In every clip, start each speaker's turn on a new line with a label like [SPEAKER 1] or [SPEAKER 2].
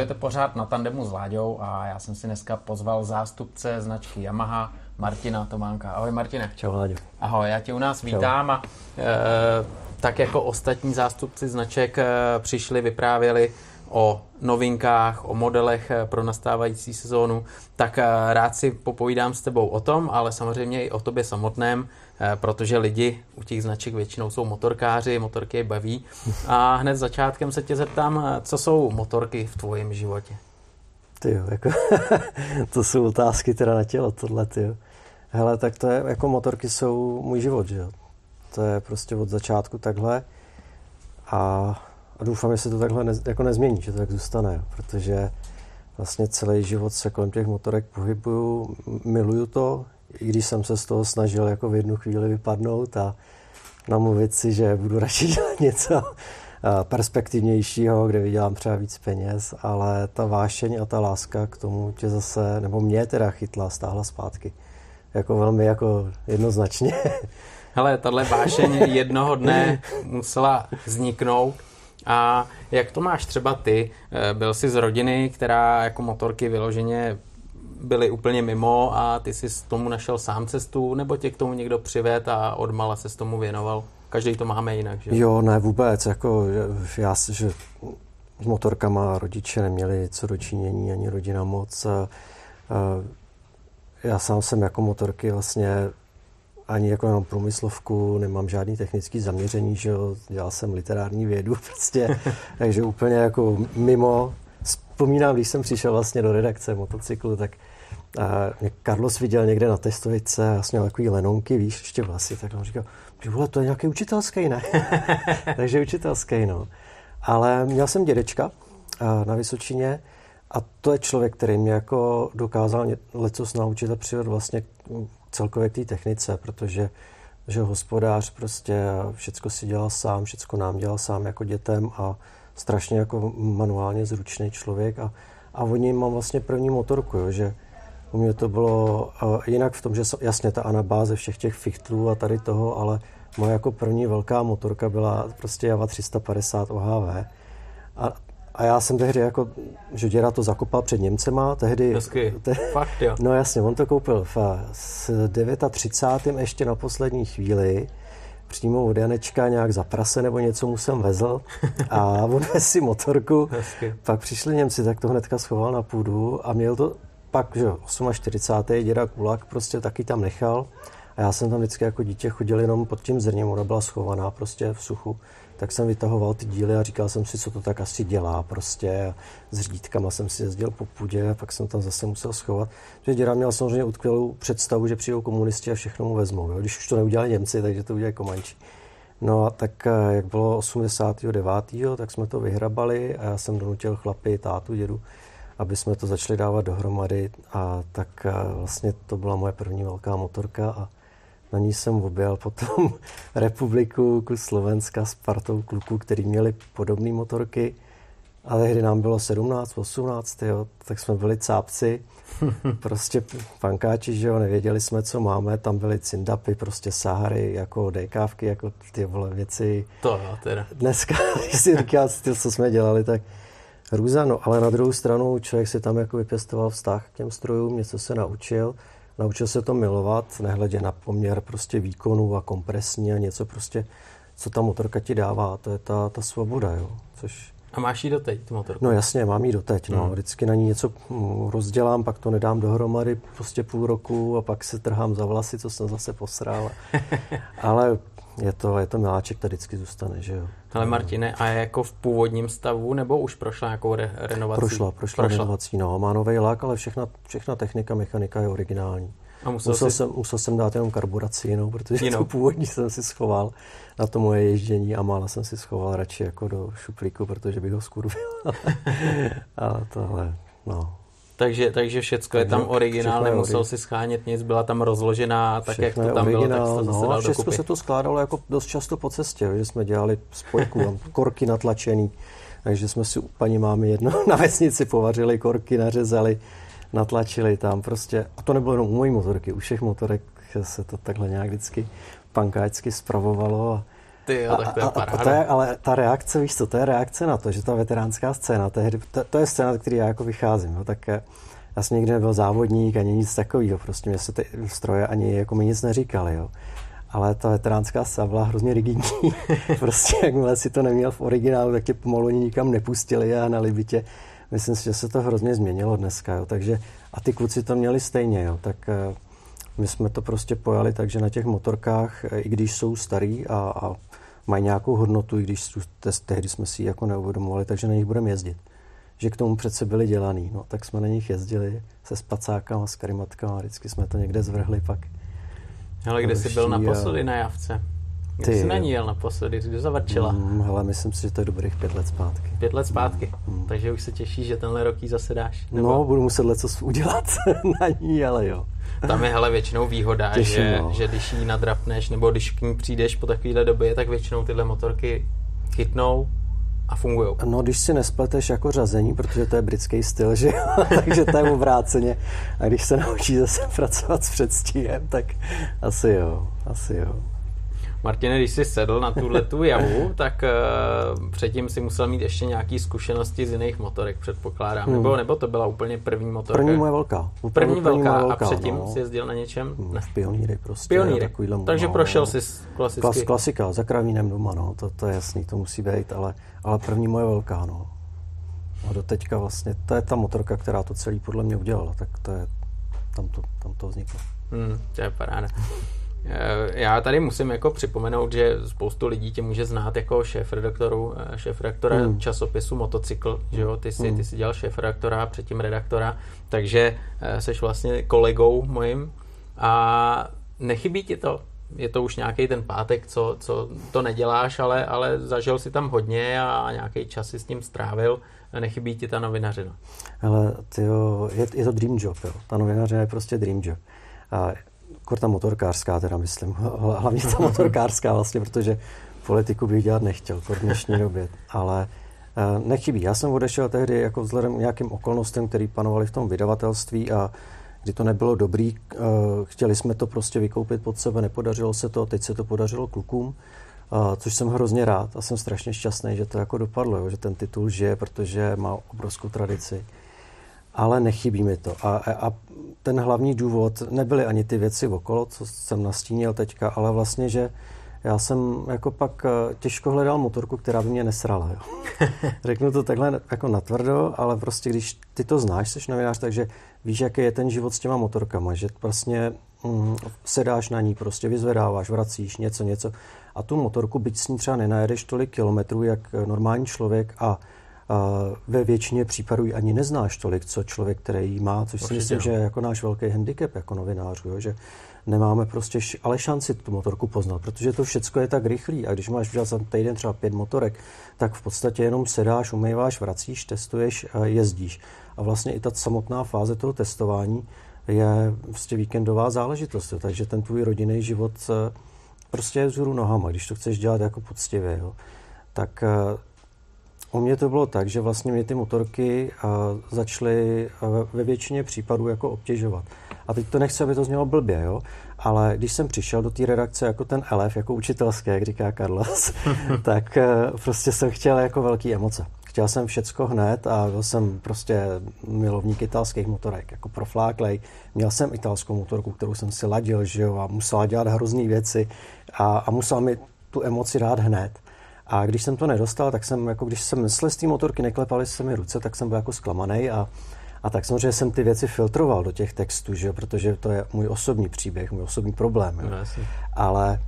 [SPEAKER 1] Sledujete pořád na tandemu s Láďou a já jsem si dneska pozval zástupce značky Yamaha Martina Tománka. Ahoj Martine.
[SPEAKER 2] Čau Láďo.
[SPEAKER 1] Ahoj, já tě u nás vítám Čau. a e, tak jako ostatní zástupci značek e, přišli, vyprávěli o novinkách, o modelech eh, pro nastávající sezónu, tak rád si popovídám s tebou o tom, ale samozřejmě i o tobě samotném, protože lidi u těch značek většinou jsou motorkáři, motorky je baví. A hned začátkem se tě zeptám, co jsou motorky v tvojem životě?
[SPEAKER 2] Ty jo, jako, to jsou otázky teda na tělo, tohle, ty jo. Hele, tak to je, jako motorky jsou můj život, že jo. To je prostě od začátku takhle. A a doufám, že se to takhle ne, jako nezmění, že to tak zůstane, protože vlastně celý život se kolem těch motorek pohybuju, miluju to, i když jsem se z toho snažil jako v jednu chvíli vypadnout a namluvit si, že budu radši dělat něco perspektivnějšího, kde vydělám třeba víc peněz, ale ta vášeň a ta láska k tomu tě zase, nebo mě teda chytla, stáhla zpátky. Jako velmi jako jednoznačně.
[SPEAKER 1] Hele, tahle vášeň jednoho dne musela vzniknout a jak to máš třeba ty? Eh, byl jsi z rodiny, která jako motorky vyloženě byly úplně mimo a ty jsi s tomu našel sám cestu, nebo tě k tomu někdo přived a odmala se s tomu věnoval? Každý to máme jinak, že?
[SPEAKER 2] Jo, ne vůbec, jako já, že s motorkama rodiče neměli co dočinění, ani rodina moc. Já sám jsem jako motorky vlastně ani jako jenom průmyslovku, nemám žádný technický zaměření, že jo, dělal jsem literární vědu prostě, takže úplně jako mimo. Vzpomínám, když jsem přišel vlastně do redakce motocyklu, tak a mě Carlos viděl někde na testovice, jsem měl takový lenonky, víš, ještě vlasy, tak on říkal, že vole, to je nějaký učitelský, ne? takže učitelský, no. Ale měl jsem dědečka na Vysočině a to je člověk, který mě jako dokázal lecos naučit a přived vlastně celkově k té technice, protože že hospodář prostě všecko si dělal sám, všecko nám dělal sám jako dětem a strašně jako manuálně zručný člověk a, a od něj mám vlastně první motorku, jo, že u mě to bylo uh, jinak v tom, že jasně ta anabáze všech těch fichtlů a tady toho, ale moje jako první velká motorka byla prostě Java 350 OHV a a já jsem tehdy jako, že děda to zakopal před Němcema, tehdy...
[SPEAKER 1] Te, Fakt, jo.
[SPEAKER 2] No jasně, on to koupil v, s 39. ještě na poslední chvíli, přímo od Janečka nějak za prase nebo něco mu jsem vezl a on si motorku. Hezky. Pak přišli Němci, tak to hnedka schoval na půdu a měl to pak, že 48. děda Kulak prostě taky tam nechal a já jsem tam vždycky jako dítě chodil jenom pod tím zrním, ona byla schovaná prostě v suchu tak jsem vytahoval ty díly a říkal jsem si, co to tak asi dělá prostě. S řídkama jsem si jezdil po půdě a pak jsem tam zase musel schovat. Že děda měl samozřejmě utkvělou představu, že přijdou komunisti a všechno mu vezmou. Jo? Když už to neudělali Němci, takže to udělají Komanči. No a tak eh, jak bylo 89. tak jsme to vyhrabali a já jsem donutil chlapy, tátu, dědu, aby jsme to začali dávat dohromady a tak eh, vlastně to byla moje první velká motorka a na ní jsem objel potom republiku Slovenska s partou kluků, který měli podobné motorky. A tehdy nám bylo 17, 18, jo, tak jsme byli cápci, prostě pankáči, že jo, nevěděli jsme, co máme, tam byly cindapy, prostě Sahary, jako dekávky, jako ty vole věci.
[SPEAKER 1] To jo, teda.
[SPEAKER 2] Dneska, když si říkal, co jsme dělali, tak hrůza, no, ale na druhou stranu člověk si tam jako vypěstoval vztah k těm strojům, něco se naučil Naučil se to milovat, nehledě na poměr prostě výkonu a kompresní a něco prostě, co ta motorka ti dává. To je ta, ta svoboda, jo. Což...
[SPEAKER 1] A máš ji doteď, tu motorku?
[SPEAKER 2] No jasně, mám ji doteď. No. Hmm. Vždycky na ní něco mm, rozdělám, pak to nedám dohromady prostě půl roku a pak se trhám za vlasy, co jsem zase posral. Ale je to, je to miláček, který vždycky zůstane, že jo.
[SPEAKER 1] Ale Martine, a je jako v původním stavu, nebo už prošla nějakou re- renovací?
[SPEAKER 2] Prošla, prošla, prošla. renovací, no. Má nový lák, ale všechna, všechna technika, mechanika je originální. A musel, musel, jsi... jsem, musel jsem dát jenom karburaci jinou, protože jinou. tu původní jsem si schoval na to moje ježdění a mála jsem si schoval radši jako do šuplíku, protože bych ho skurvil. ale tohle, no,
[SPEAKER 1] takže, takže všecko je tam originál, nemusel si schánět nic, byla tam rozložená tak, jak to tam originál, bylo, tak to zase no, dal
[SPEAKER 2] všechno dokupy. se to skládalo jako dost často po cestě, že jsme dělali spojku, korky natlačený, takže jsme si u paní mámy jedno na vesnici povařili, korky nařezali, natlačili tam prostě. A to nebylo jenom u mojí motorky, u všech motorek se to takhle nějak vždycky pankáčsky spravovalo a
[SPEAKER 1] Ty jo, tak to je a,
[SPEAKER 2] a, to je, ale ta reakce, víš co, to je reakce na to, že ta veteránská scéna, to je, to, to je scéna, který já jako vycházím, jo, tak eh, já jsem nikdy nebyl závodník ani nic takového, prostě mě se ty stroje ani jako mi nic neříkali, jo. Ale ta veteránská scéna byla hrozně rigidní. prostě jakmile si to neměl v originálu, tak tě pomalu nikam nepustili a na by Myslím si, že se to hrozně změnilo dneska, jo. Takže a ty kluci to měli stejně, jo. Tak eh, my jsme to prostě pojali tak, že na těch motorkách, eh, i když jsou starý a, a mají nějakou hodnotu, i když tehdy jsme si ji jako neuvědomovali, takže na nich budeme jezdit. Že k tomu přece byli dělaný. No, tak jsme na nich jezdili se spacákama, s karimatkama, vždycky jsme to někde zvrhli pak.
[SPEAKER 1] Ale kde jsi byl naposledy a... na javce? Ty jsi na ní jel naposledy, kdy zavrčila?
[SPEAKER 2] Mm, hele, myslím si, že to je dobrých pět let zpátky.
[SPEAKER 1] Pět let zpátky, mm, mm. takže už se těší, že tenhle rok jí zase dáš?
[SPEAKER 2] Nebo... No, budu muset leco udělat na ní, ale jo.
[SPEAKER 1] Tam je hele většinou výhoda, Těším, že, no. že když ji nadrapneš, nebo když k ní přijdeš po takovéhle době, tak většinou tyhle motorky chytnou a fungují.
[SPEAKER 2] No, když si nespleteš jako řazení, protože to je britský styl, že jo? takže to je obráceně. A když se naučí zase pracovat s předstihem, tak asi jo, asi jo.
[SPEAKER 1] Martine, když jsi sedl na tuhle tu javu, tak uh, předtím si musel mít ještě nějaké zkušenosti z jiných motorek, předpokládám. Hmm. Nebo, nebo to byla úplně první motorka?
[SPEAKER 2] První moje velká.
[SPEAKER 1] První, první velká, velká a předtím no. jsi jezdil na něčem?
[SPEAKER 2] Hmm, ne. V pionýry prostě.
[SPEAKER 1] Pionýry. Takže no, prošel jsi klasicky. Klas,
[SPEAKER 2] klasika, za kravínem doma, no, to, to je jasný, to musí být, ale, ale první moje velká, no. A do teďka vlastně, to je ta motorka, která to celý podle mě udělala, tak to je, tam to, tam to vzniklo.
[SPEAKER 1] Hmm, to je paráda. Eh, já tady musím jako připomenout, že spoustu lidí tě může znát jako šéf-redaktoru, eh, šéf-redaktora mm. časopisu Motocykl, že jo, ty jsi, mm. ty jsi dělal šéf-redaktora, předtím redaktora, takže jsi eh, vlastně kolegou mojím a nechybí ti to? Je to už nějaký ten pátek, co, co to neděláš, ale, ale zažil si tam hodně a nějaký čas si s tím strávil. Nechybí ti ta novinařina?
[SPEAKER 2] Ale tyjo, je, je to dream job, jo. Ta novinařina je prostě dream job. A Kor ta motorkářská teda myslím, hlavně ta motorkářská vlastně, protože politiku bych dělat nechtěl v dnešní době, ale eh, nechybí. Já jsem odešel tehdy jako vzhledem k nějakým okolnostem, které panovaly v tom vydavatelství a kdy to nebylo dobrý, eh, chtěli jsme to prostě vykoupit pod sebe, nepodařilo se to, teď se to podařilo klukům, což jsem hrozně rád a jsem strašně šťastný, že to jako dopadlo, že ten titul žije, protože má obrovskou tradici ale nechybí mi to. A, a ten hlavní důvod nebyly ani ty věci okolo, co jsem nastínil teďka, ale vlastně, že já jsem jako pak eh, těžko hledal motorku, která by mě nesrala. Jo. Řeknu to takhle jako natvrdo, ale prostě když ty to znáš, jsi novinář, takže víš, jaký je ten život s těma motorkama, že vlastně mm, sedáš na ní, prostě vyzvedáváš, vracíš něco, něco a tu motorku, byť s ní třeba nenajedeš tolik kilometrů, jak normální člověk a ve většině případů ji ani neznáš tolik, co člověk, který ji má, což si myslím, že je jako náš velký handicap jako novinářů, jo, že nemáme prostě š- ale šanci tu motorku poznat, protože to všechno je tak rychlý a když máš za týden třeba pět motorek, tak v podstatě jenom sedáš, umýváš, vracíš, testuješ, a jezdíš. A vlastně i ta samotná fáze toho testování je prostě víkendová záležitost, jo, takže ten tvůj rodinný život eh, prostě je vzhůru nohama, když to chceš dělat jako poctivě, jo. tak eh, u mě to bylo tak, že vlastně mě ty motorky začaly ve většině případů jako obtěžovat. A teď to nechci, aby to znělo blbě, jo? ale když jsem přišel do té redakce jako ten elef, jako učitelské, jak říká Carlos, tak e, prostě jsem chtěl jako velký emoce. Chtěl jsem všecko hned a byl jsem prostě milovník italských motorek, jako profláklej. Měl jsem italskou motorku, kterou jsem si ladil, že jo, a musela dělat hrozný věci a, a musela mi tu emoci dát hned. A když jsem to nedostal, tak jsem, jako když jsem myslel z té motorky, neklepaly se mi ruce, tak jsem byl jako zklamaný a, a tak samozřejmě jsem ty věci filtroval do těch textů, že? protože to je můj osobní příběh, můj osobní problém. Jo? No, Ale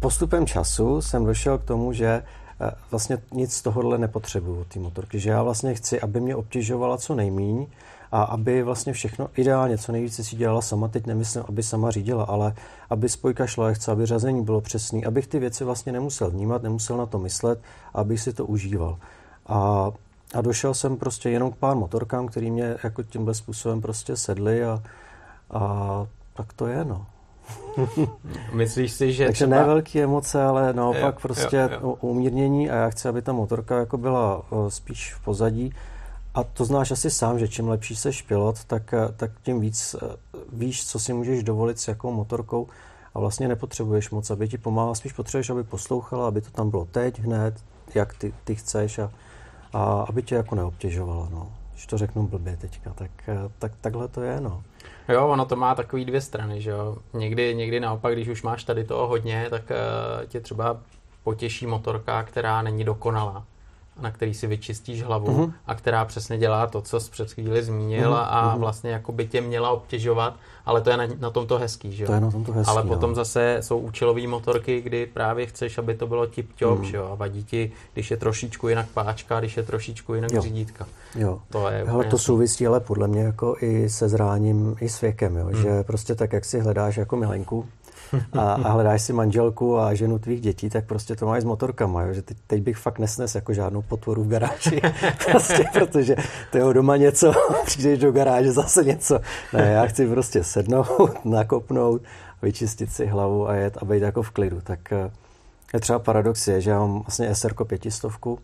[SPEAKER 2] postupem času jsem došel k tomu, že eh, vlastně nic z tohohle nepotřebuju od té motorky, že já vlastně chci, aby mě obtěžovala co nejmíň, a aby vlastně všechno ideálně, co nejvíce si dělala sama, teď nemyslím, aby sama řídila, ale aby spojka šla, chce, aby řazení bylo přesný, abych ty věci vlastně nemusel vnímat, nemusel na to myslet, abych si to užíval. A, a došel jsem prostě jenom k pár motorkám, který mě jako tímhle způsobem prostě sedly a, a tak to je, no.
[SPEAKER 1] Myslíš si, že
[SPEAKER 2] Takže třeba... ne velké emoce, ale naopak jo, prostě jo, jo. umírnění a já chci, aby ta motorka jako byla spíš v pozadí a to znáš asi sám, že čím lepší seš pilot, tak, eh, tak tím víc eh, víš, co si můžeš dovolit s jakou motorkou a vlastně nepotřebuješ moc, aby ti pomáhala, spíš potřebuješ, aby poslouchala, aby to tam bylo teď hned, jak ty, ty chceš a, a aby tě jako neobtěžovala, no. Když to řeknu blbě teďka, tak, tak takhle to je, no.
[SPEAKER 1] Jo, ono to má takový dvě strany, že jo. Někdy, někdy naopak, když už máš tady toho hodně, tak uh, tě třeba potěší motorka, která není dokonalá na který si vyčistíš hlavu uh-huh. a která přesně dělá to, co jsi před chvíli zmínil uh-huh. a vlastně jako by tě měla obtěžovat, ale to je na, na tom to hezký, že
[SPEAKER 2] jo? To je na tom to hezký,
[SPEAKER 1] Ale potom no. zase jsou účelové motorky, kdy právě chceš, aby to bylo tip-top, uh-huh. že jo? A vadí ti, když je trošičku jinak páčka, když je trošičku jinak jo. řídítka.
[SPEAKER 2] Jo. To je Hele, to souvisí ale podle mě jako i se zráním, i s věkem, jo? Hmm. že prostě tak, jak si hledáš jako milenku, a, a hledáš si manželku a ženu tvých dětí, tak prostě to máš s motorkama, jo? že teď, teď bych fakt nesnes jako žádnou potvoru v garáži, prostě, protože to je doma něco, přijdeš do garáže zase něco. Ne, já chci prostě sednout, nakopnout, vyčistit si hlavu a jet a být jako v klidu. Tak eh, je třeba paradox je, že já mám vlastně SR pětistovku,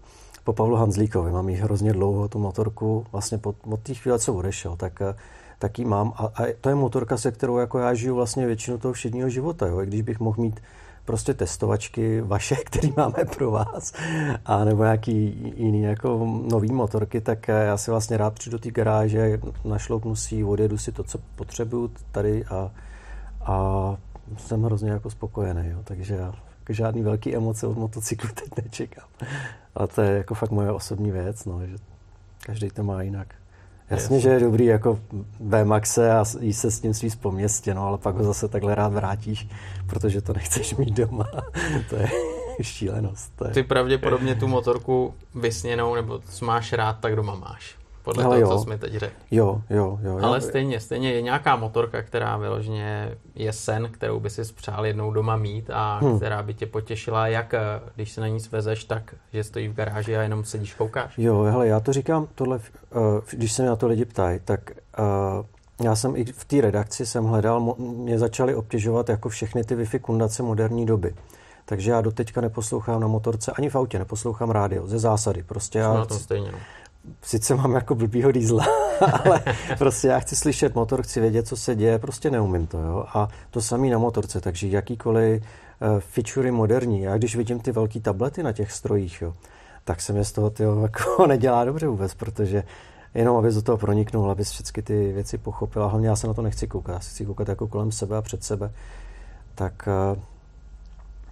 [SPEAKER 2] po Pavlu Hanzlíkovi, mám jí hrozně dlouho, tu motorku, vlastně po, od té chvíle, co odešel, tak eh, tak ji mám. A, a to je motorka, se kterou jako já žiju vlastně většinu toho všedního života. Jo. I když bych mohl mít prostě testovačky vaše, který máme pro vás, a nebo nějaký jiný jako nový motorky, tak já si vlastně rád přijdu do té garáže, našloupnu si, odjedu si to, co potřebuju tady a, a jsem hrozně jako spokojený. Jo. Takže já jako žádný velký emoce od motocyklu teď nečekám. Ale to je jako fakt moje osobní věc, no, že každý to má jinak. Jasně, že je dobrý jako Maxe a jí se s tím svý po městě, no, ale pak ho zase takhle rád vrátíš, protože to nechceš mít doma. to je šílenost. To je...
[SPEAKER 1] Ty pravděpodobně tu motorku vysněnou, nebo co máš rád, tak doma máš podle Ale toho, jo. co jsi mi teď řekl.
[SPEAKER 2] Jo, jo, jo.
[SPEAKER 1] Ale jo. stejně, stejně je nějaká motorka, která vyloženě je sen, kterou by si přál jednou doma mít a hmm. která by tě potěšila, jak eh, když se na ní svezeš, tak že stojí v garáži a jenom sedíš, koukáš.
[SPEAKER 2] Jo, hele, já to říkám, tohle, uh, když se mě na to lidi ptají, tak uh, já jsem i v té redakci jsem hledal, mě začaly obtěžovat jako všechny ty Wi-Fi kundace moderní doby. Takže já doteďka neposlouchám na motorce, ani v autě neposlouchám rádio, ze zásady. Prostě já,
[SPEAKER 1] na to stejně, no
[SPEAKER 2] sice mám jako blbýho dýzla, ale prostě já chci slyšet motor, chci vědět, co se děje, prostě neumím to, jo. A to samý na motorce, takže jakýkoliv uh, featurey moderní, já když vidím ty velké tablety na těch strojích, jo, tak se mě z toho tyjo, jako nedělá dobře vůbec, protože jenom abys do toho proniknul, abys všechny ty věci pochopil. A hlavně já se na to nechci koukat, já si chci koukat jako kolem sebe a před sebe, tak uh,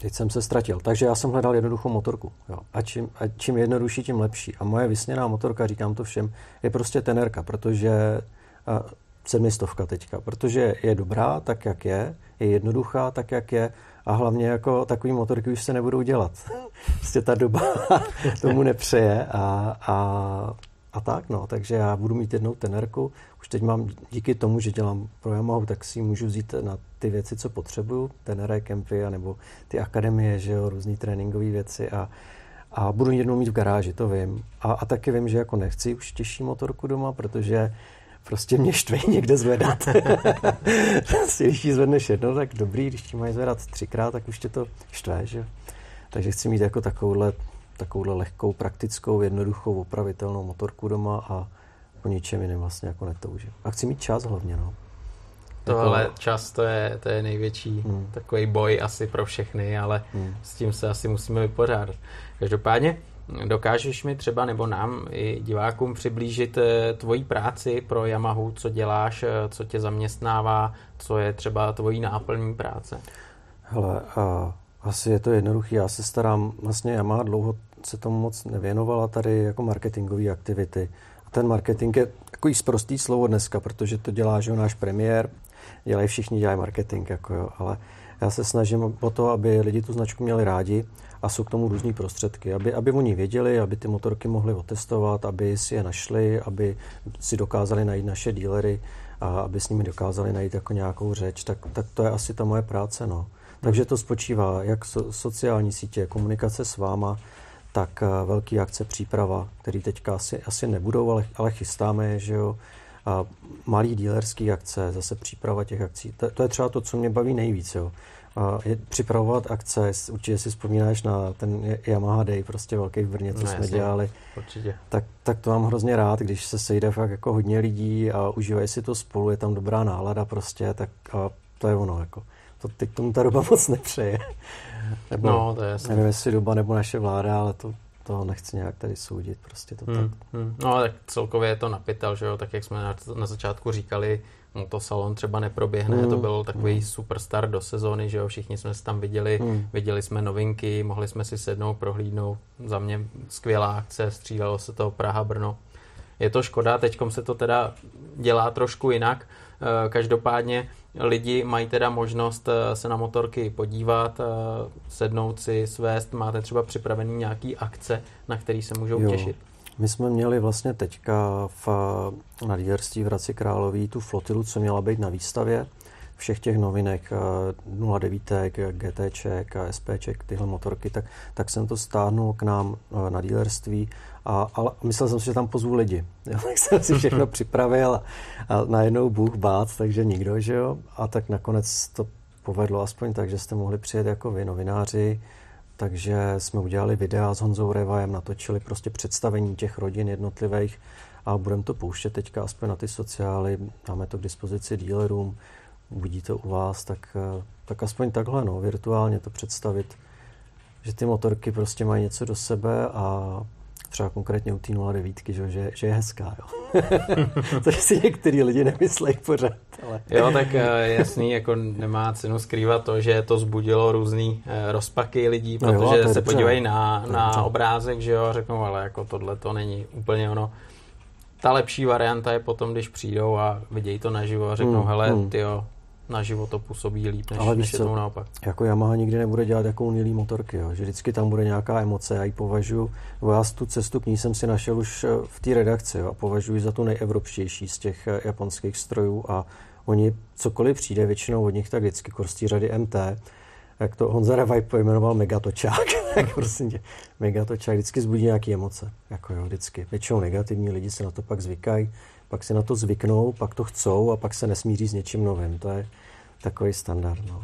[SPEAKER 2] Teď jsem se ztratil. Takže já jsem hledal jednoduchou motorku. Jo. A, čím, a čím jednodušší, tím lepší. A moje vysněná motorka, říkám to všem, je prostě tenerka, protože a, sedmistovka teďka, protože je dobrá tak, jak je, je jednoduchá tak, jak je a hlavně jako takový motorky už se nebudou dělat. prostě ta doba tomu nepřeje a, a a tak, no. Takže já budu mít jednou tenerku. Už teď mám, díky tomu, že dělám pro Yamaha, tak si můžu vzít na ty věci, co potřebuju, tenere, kempy, nebo ty akademie, že jo, různý tréninkové věci a, a budu jednou mít v garáži, to vím. A, a taky vím, že jako nechci už těžší motorku doma, protože prostě mě štve někde zvedat. prostě, když ji zvedneš jednou, tak dobrý, když ji mají zvedat třikrát, tak už tě to štve, že Takže chci mít jako takovouhle takovouhle lehkou, praktickou, jednoduchou, opravitelnou motorku doma a po ničem jiném vlastně jako netoužím. A chci mít čas hlavně, no.
[SPEAKER 1] To jako... ale čas to je, to je největší hmm. takový boj asi pro všechny, ale hmm. s tím se asi musíme vypořádat. Každopádně dokážeš mi třeba nebo nám i divákům přiblížit eh, tvoji práci pro Yamahu, co děláš, eh, co tě zaměstnává, co je třeba tvojí náplní práce?
[SPEAKER 2] Hele, uh, asi je to jednoduché. Já se starám, vlastně Yamaha dlouho se tomu moc nevěnovala tady jako marketingové aktivity. A ten marketing je takový zprostý slovo dneska, protože to dělá, že náš premiér, dělají všichni, dělají marketing, jako jo, ale já se snažím o to, aby lidi tu značku měli rádi a jsou k tomu různý prostředky, aby, aby oni věděli, aby ty motorky mohli otestovat, aby si je našli, aby si dokázali najít naše dílery a aby s nimi dokázali najít jako nějakou řeč, tak, tak to je asi ta moje práce, no. Takže to spočívá jak so, sociální sítě, komunikace s váma, tak eh, velký akce příprava, který teďka asi, asi nebudou, ale, ale chystáme, že jo. A malý dílerský akce, zase příprava těch akcí. To, to je třeba to, co mě baví nejvíc, jo. A je, připravovat akce, určitě si vzpomínáš na ten Yamaha Day, prostě velký v Brně, co no, jsme jasně, dělali.
[SPEAKER 1] Určitě.
[SPEAKER 2] Tak, tak to mám hrozně rád, když se sejde fakt jako hodně lidí a užívají si to spolu, je tam dobrá nálada prostě, tak a to je ono, jako to teď tomu ta doba moc nepřeje.
[SPEAKER 1] Nebo, no, to je jasný.
[SPEAKER 2] Nevím, jestli doba nebo naše vláda, ale to, to nechci nějak tady soudit, prostě to hmm, tak.
[SPEAKER 1] Hmm. No, tak celkově je to napitel, že jo, tak jak jsme na, na začátku říkali, no to salon třeba neproběhne, hmm. to byl takový hmm. superstar do sezóny, že jo, všichni jsme se tam viděli, hmm. viděli jsme novinky, mohli jsme si sednout, prohlídnout, za mě skvělá akce, střílelo se to Praha-Brno. Je to škoda, teďkom se to teda dělá trošku jinak, eh, každopádně lidi mají teda možnost eh, se na motorky podívat, eh, sednout si, svést, máte třeba připravený nějaký akce, na který se můžou jo. těšit.
[SPEAKER 2] My jsme měli vlastně teďka v, na dílerství v Hradci Králový tu flotilu, co měla být na výstavě všech těch novinek, 09, GT, SP, tyhle motorky, tak, tak jsem to stáhnul k nám eh, na dílerství a, a myslel jsem si, že tam pozvu lidi. Jo, tak jsem si všechno připravil a, a najednou Bůh bát, takže nikdo, že jo. A tak nakonec to povedlo aspoň tak, že jste mohli přijet jako vy, novináři, takže jsme udělali videa s Honzou Revajem, natočili prostě představení těch rodin jednotlivých a budeme to pouštět teďka aspoň na ty sociály, dáme to k dispozici dealerům, uvidí to u vás, tak, tak aspoň takhle, no, virtuálně to představit, že ty motorky prostě mají něco do sebe a třeba konkrétně u té 09, že, že, že je hezká, jo. to si některý lidi nemyslejí pořád. Ale...
[SPEAKER 1] jo, tak eh, jasný, jako nemá cenu skrývat to, že to zbudilo různý eh, rozpaky lidí, protože no jo, se dobře. podívají na, na obrázek, že jo, řeknou, ale jako tohle to není úplně ono. Ta lepší varianta je potom, když přijdou a vidějí to naživo a řeknou, hmm, hele, hmm. tyjo, na život to působí líp, než, Ale než je to naopak.
[SPEAKER 2] Jako Yamaha nikdy nebude dělat jako unilý motorky, jo. že vždycky tam bude nějaká emoce, já ji považuji, já tu cestu k ní jsem si našel už eh, v té redakci jo, a považuji za tu nejevropštější z těch eh, japonských strojů a oni cokoliv přijde většinou od nich, tak vždycky korstí řady MT, jak to Honza Revaj pojmenoval megatočák, tak prostě megatočák vždycky zbudí nějaké emoce, jako jo, vždycky. Většinou negativní lidi se na to pak zvykají, pak si na to zvyknou, pak to chcou a pak se nesmíří s něčím novým. To je takový standard. No.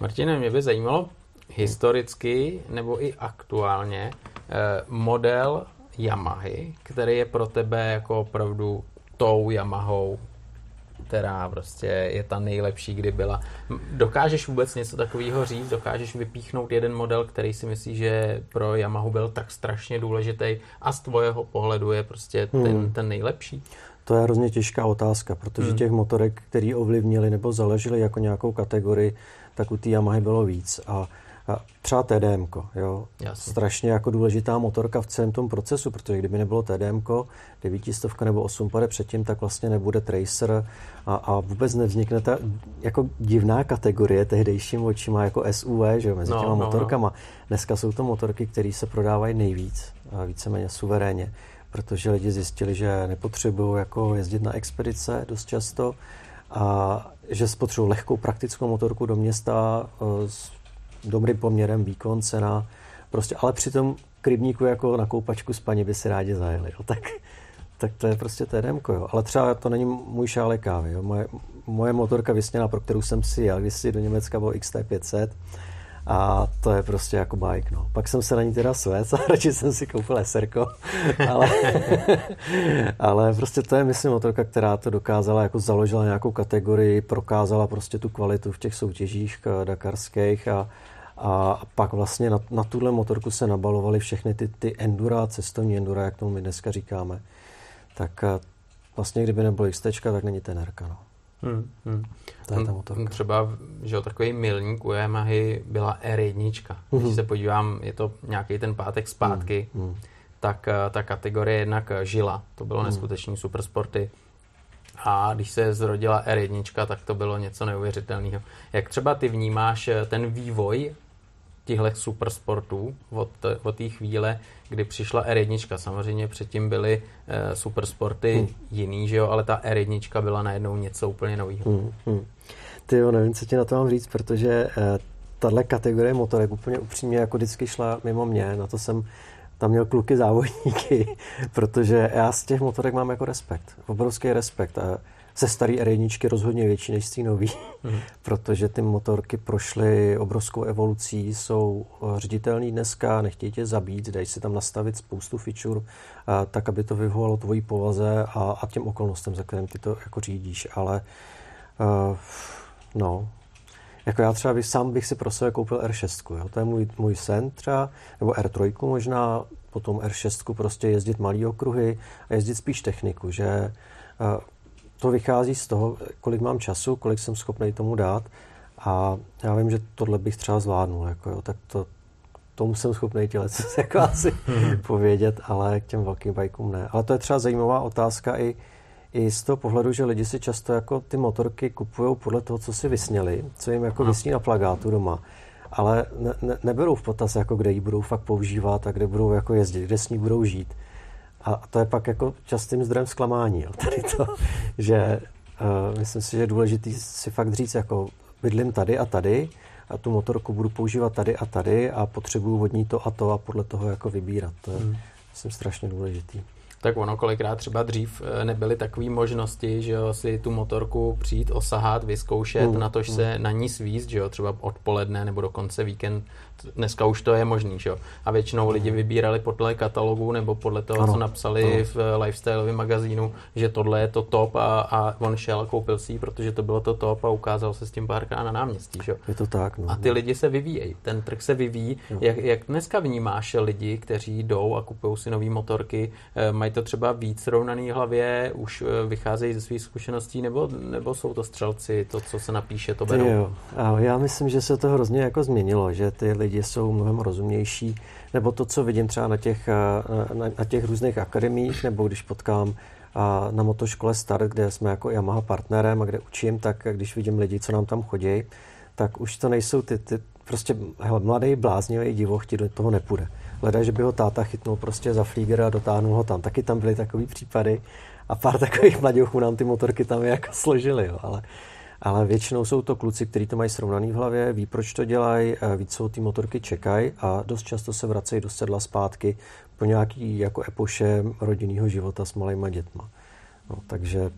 [SPEAKER 1] Martine, mě by zajímalo historicky nebo i aktuálně eh, model Yamahy, který je pro tebe jako opravdu tou Yamahou, která prostě je ta nejlepší, kdy byla. Dokážeš vůbec něco takového říct? Dokážeš vypíchnout jeden model, který si myslíš, že pro Yamahu byl tak strašně důležitý a z tvojeho pohledu je prostě ten, hmm. ten nejlepší?
[SPEAKER 2] To je hrozně těžká otázka, protože hmm. těch motorek, který ovlivnili nebo založili jako nějakou kategorii, tak u té Yamahy bylo víc. A třeba TDM, jo. Jasně. Strašně jako důležitá motorka v celém tom procesu, protože kdyby nebylo TDM, 900 nebo 8 pade předtím, tak vlastně nebude Tracer a, a vůbec nevznikne ta jako divná kategorie tehdejším očima jako SUV, že jo, mezi no, těma no, motorkama. No. Dneska jsou to motorky, které se prodávají nejvíc, a víceméně suverénně, protože lidi zjistili, že nepotřebují jako jezdit na expedice dost často a že spotřebují lehkou praktickou motorku do města e, s dobrým poměrem výkon, cena, prostě, ale při tom krybníku jako na koupačku s paní by si rádi zajeli. Jo. Tak, tak to je prostě TDM, jo. Ale třeba to není můj šálek kávy. Jo. Moje, moje motorka vysněná, pro kterou jsem si jel si do Německa, byl XT500 a to je prostě jako bike, no. Pak jsem se na ní teda svec a radši jsem si koupil SRko, ale, ale prostě to je, myslím, motorka, která to dokázala, jako založila nějakou kategorii, prokázala prostě tu kvalitu v těch soutěžích eh, dakarských a, a pak vlastně na, na tuhle motorku se nabalovaly všechny ty, ty endura, cestovní endura, jak tomu my dneska říkáme. Tak eh, vlastně kdyby nebylo XT, tak není tenerka, no. Hmm,
[SPEAKER 1] hmm. To je ta motorka. Třeba, že takový milník u Yamahy byla R1. Když hmm. se podívám, je to nějaký ten pátek zpátky, hmm. Hmm. tak eh, ta kategorie jednak žila. To bylo hmm. neskutečný supersporty. A když se zrodila R1, tak to bylo něco neuvěřitelného. Jak třeba ty vnímáš eh, ten vývoj těchto supersportů od, od té chvíle, kdy přišla R1. Samozřejmě předtím byly uh, supersporty hmm. jiný, že jo, ale ta R1 byla najednou něco úplně nového. Hmm, hmm.
[SPEAKER 2] Ty jo, nevím, co ti na to mám říct, protože uh, tahle kategorie motorek úplně upřímně jako vždycky šla mimo mě, na to jsem tam měl kluky závodníky, protože já z těch motorek mám jako respekt, obrovský respekt. A ze staré R1 rozhodně větší než z té nový, mm. protože ty motorky prošly obrovskou evolucí, jsou eh, ředitelný dneska, nechtějí tě zabít, dají si tam nastavit spoustu feature, a, tak, aby to vyhovovalo tvojí povaze a, a těm okolnostem, za kterým ty to jako řídíš, ale uh, no, jako já třeba bych, sám bych si pro sebe koupil R6, jo? to je můj, můj sen třeba, nebo R3 možná, potom R6 prostě jezdit malý okruhy a jezdit spíš techniku, že to vychází z toho, kolik mám času, kolik jsem schopný tomu dát a já vím, že tohle bych třeba zvládnul, jako jo, tak to, tomu jsem schopný těle jako asi povědět, ale k těm velkým bajkům ne. Ale to je třeba zajímavá otázka i, i z toho pohledu, že lidi si často jako ty motorky kupují podle toho, co si vysněli, co jim jako vysní na plagátu doma. Ale ne, ne, neberou v potaz, jako kde ji budou fakt používat a kde budou jako jezdit, kde s ní budou žít. A to je pak jako častým zdrojem zklamání. Jo, tady to, že uh, myslím si, že je důležité si fakt říct, jako bydlím tady a tady a tu motorku budu používat tady a tady a potřebuju vodní to a to a podle toho jako vybírat. To je, hmm. myslím, strašně důležitý
[SPEAKER 1] tak ono kolikrát třeba dřív eh, nebyly takové možnosti, že jo, si tu motorku přijít, osahat, vyzkoušet, mm, na tož mm. se na ní svízt, že jo, třeba odpoledne nebo dokonce víkend. Dneska už to je možný, že jo. A většinou mm. lidi vybírali podle katalogu nebo podle toho, ano, co napsali ano. v lifestyleovém magazínu, že tohle je to top a, a on šel a koupil si ji, protože to bylo to top a ukázal se s tím párkrát na náměstí, že jo.
[SPEAKER 2] Je to tak, no.
[SPEAKER 1] A ty lidi se vyvíjejí, ten trh se vyvíjí. Jak, jak dneska vnímáš lidi, kteří jdou a kupují si nové motorky, eh, mají to třeba víc srovnaný hlavě, už eh, vycházejí ze svých zkušeností, nebo, nebo jsou to střelci, to, co se napíše, to berou?
[SPEAKER 2] Jo. A já myslím, že se to hrozně jako změnilo, že ty lidi jsou mnohem rozumnější, nebo to, co vidím třeba na těch, eh, na, na těch různých akademiích, nebo když potkám a na motoškole Start, kde jsme jako Yamaha partnerem a kde učím, tak když vidím lidi, co nám tam chodí, tak už to nejsou ty, ty prostě hele, mladý bláznivý divoch ti do toho nepůjde. Hledá, že by ho táta chytnul prostě za flíger a dotáhnul ho tam. Taky tam byly takový případy a pár takových mladěchů nám ty motorky tam jako složili, jo. Ale, ale většinou jsou to kluci, kteří to mají srovnaný v hlavě, ví, proč to dělají, víc co ty motorky čekají a dost často se vracejí do sedla zpátky po nějaký jako epoše rodinného života s malýma dětma. No, takže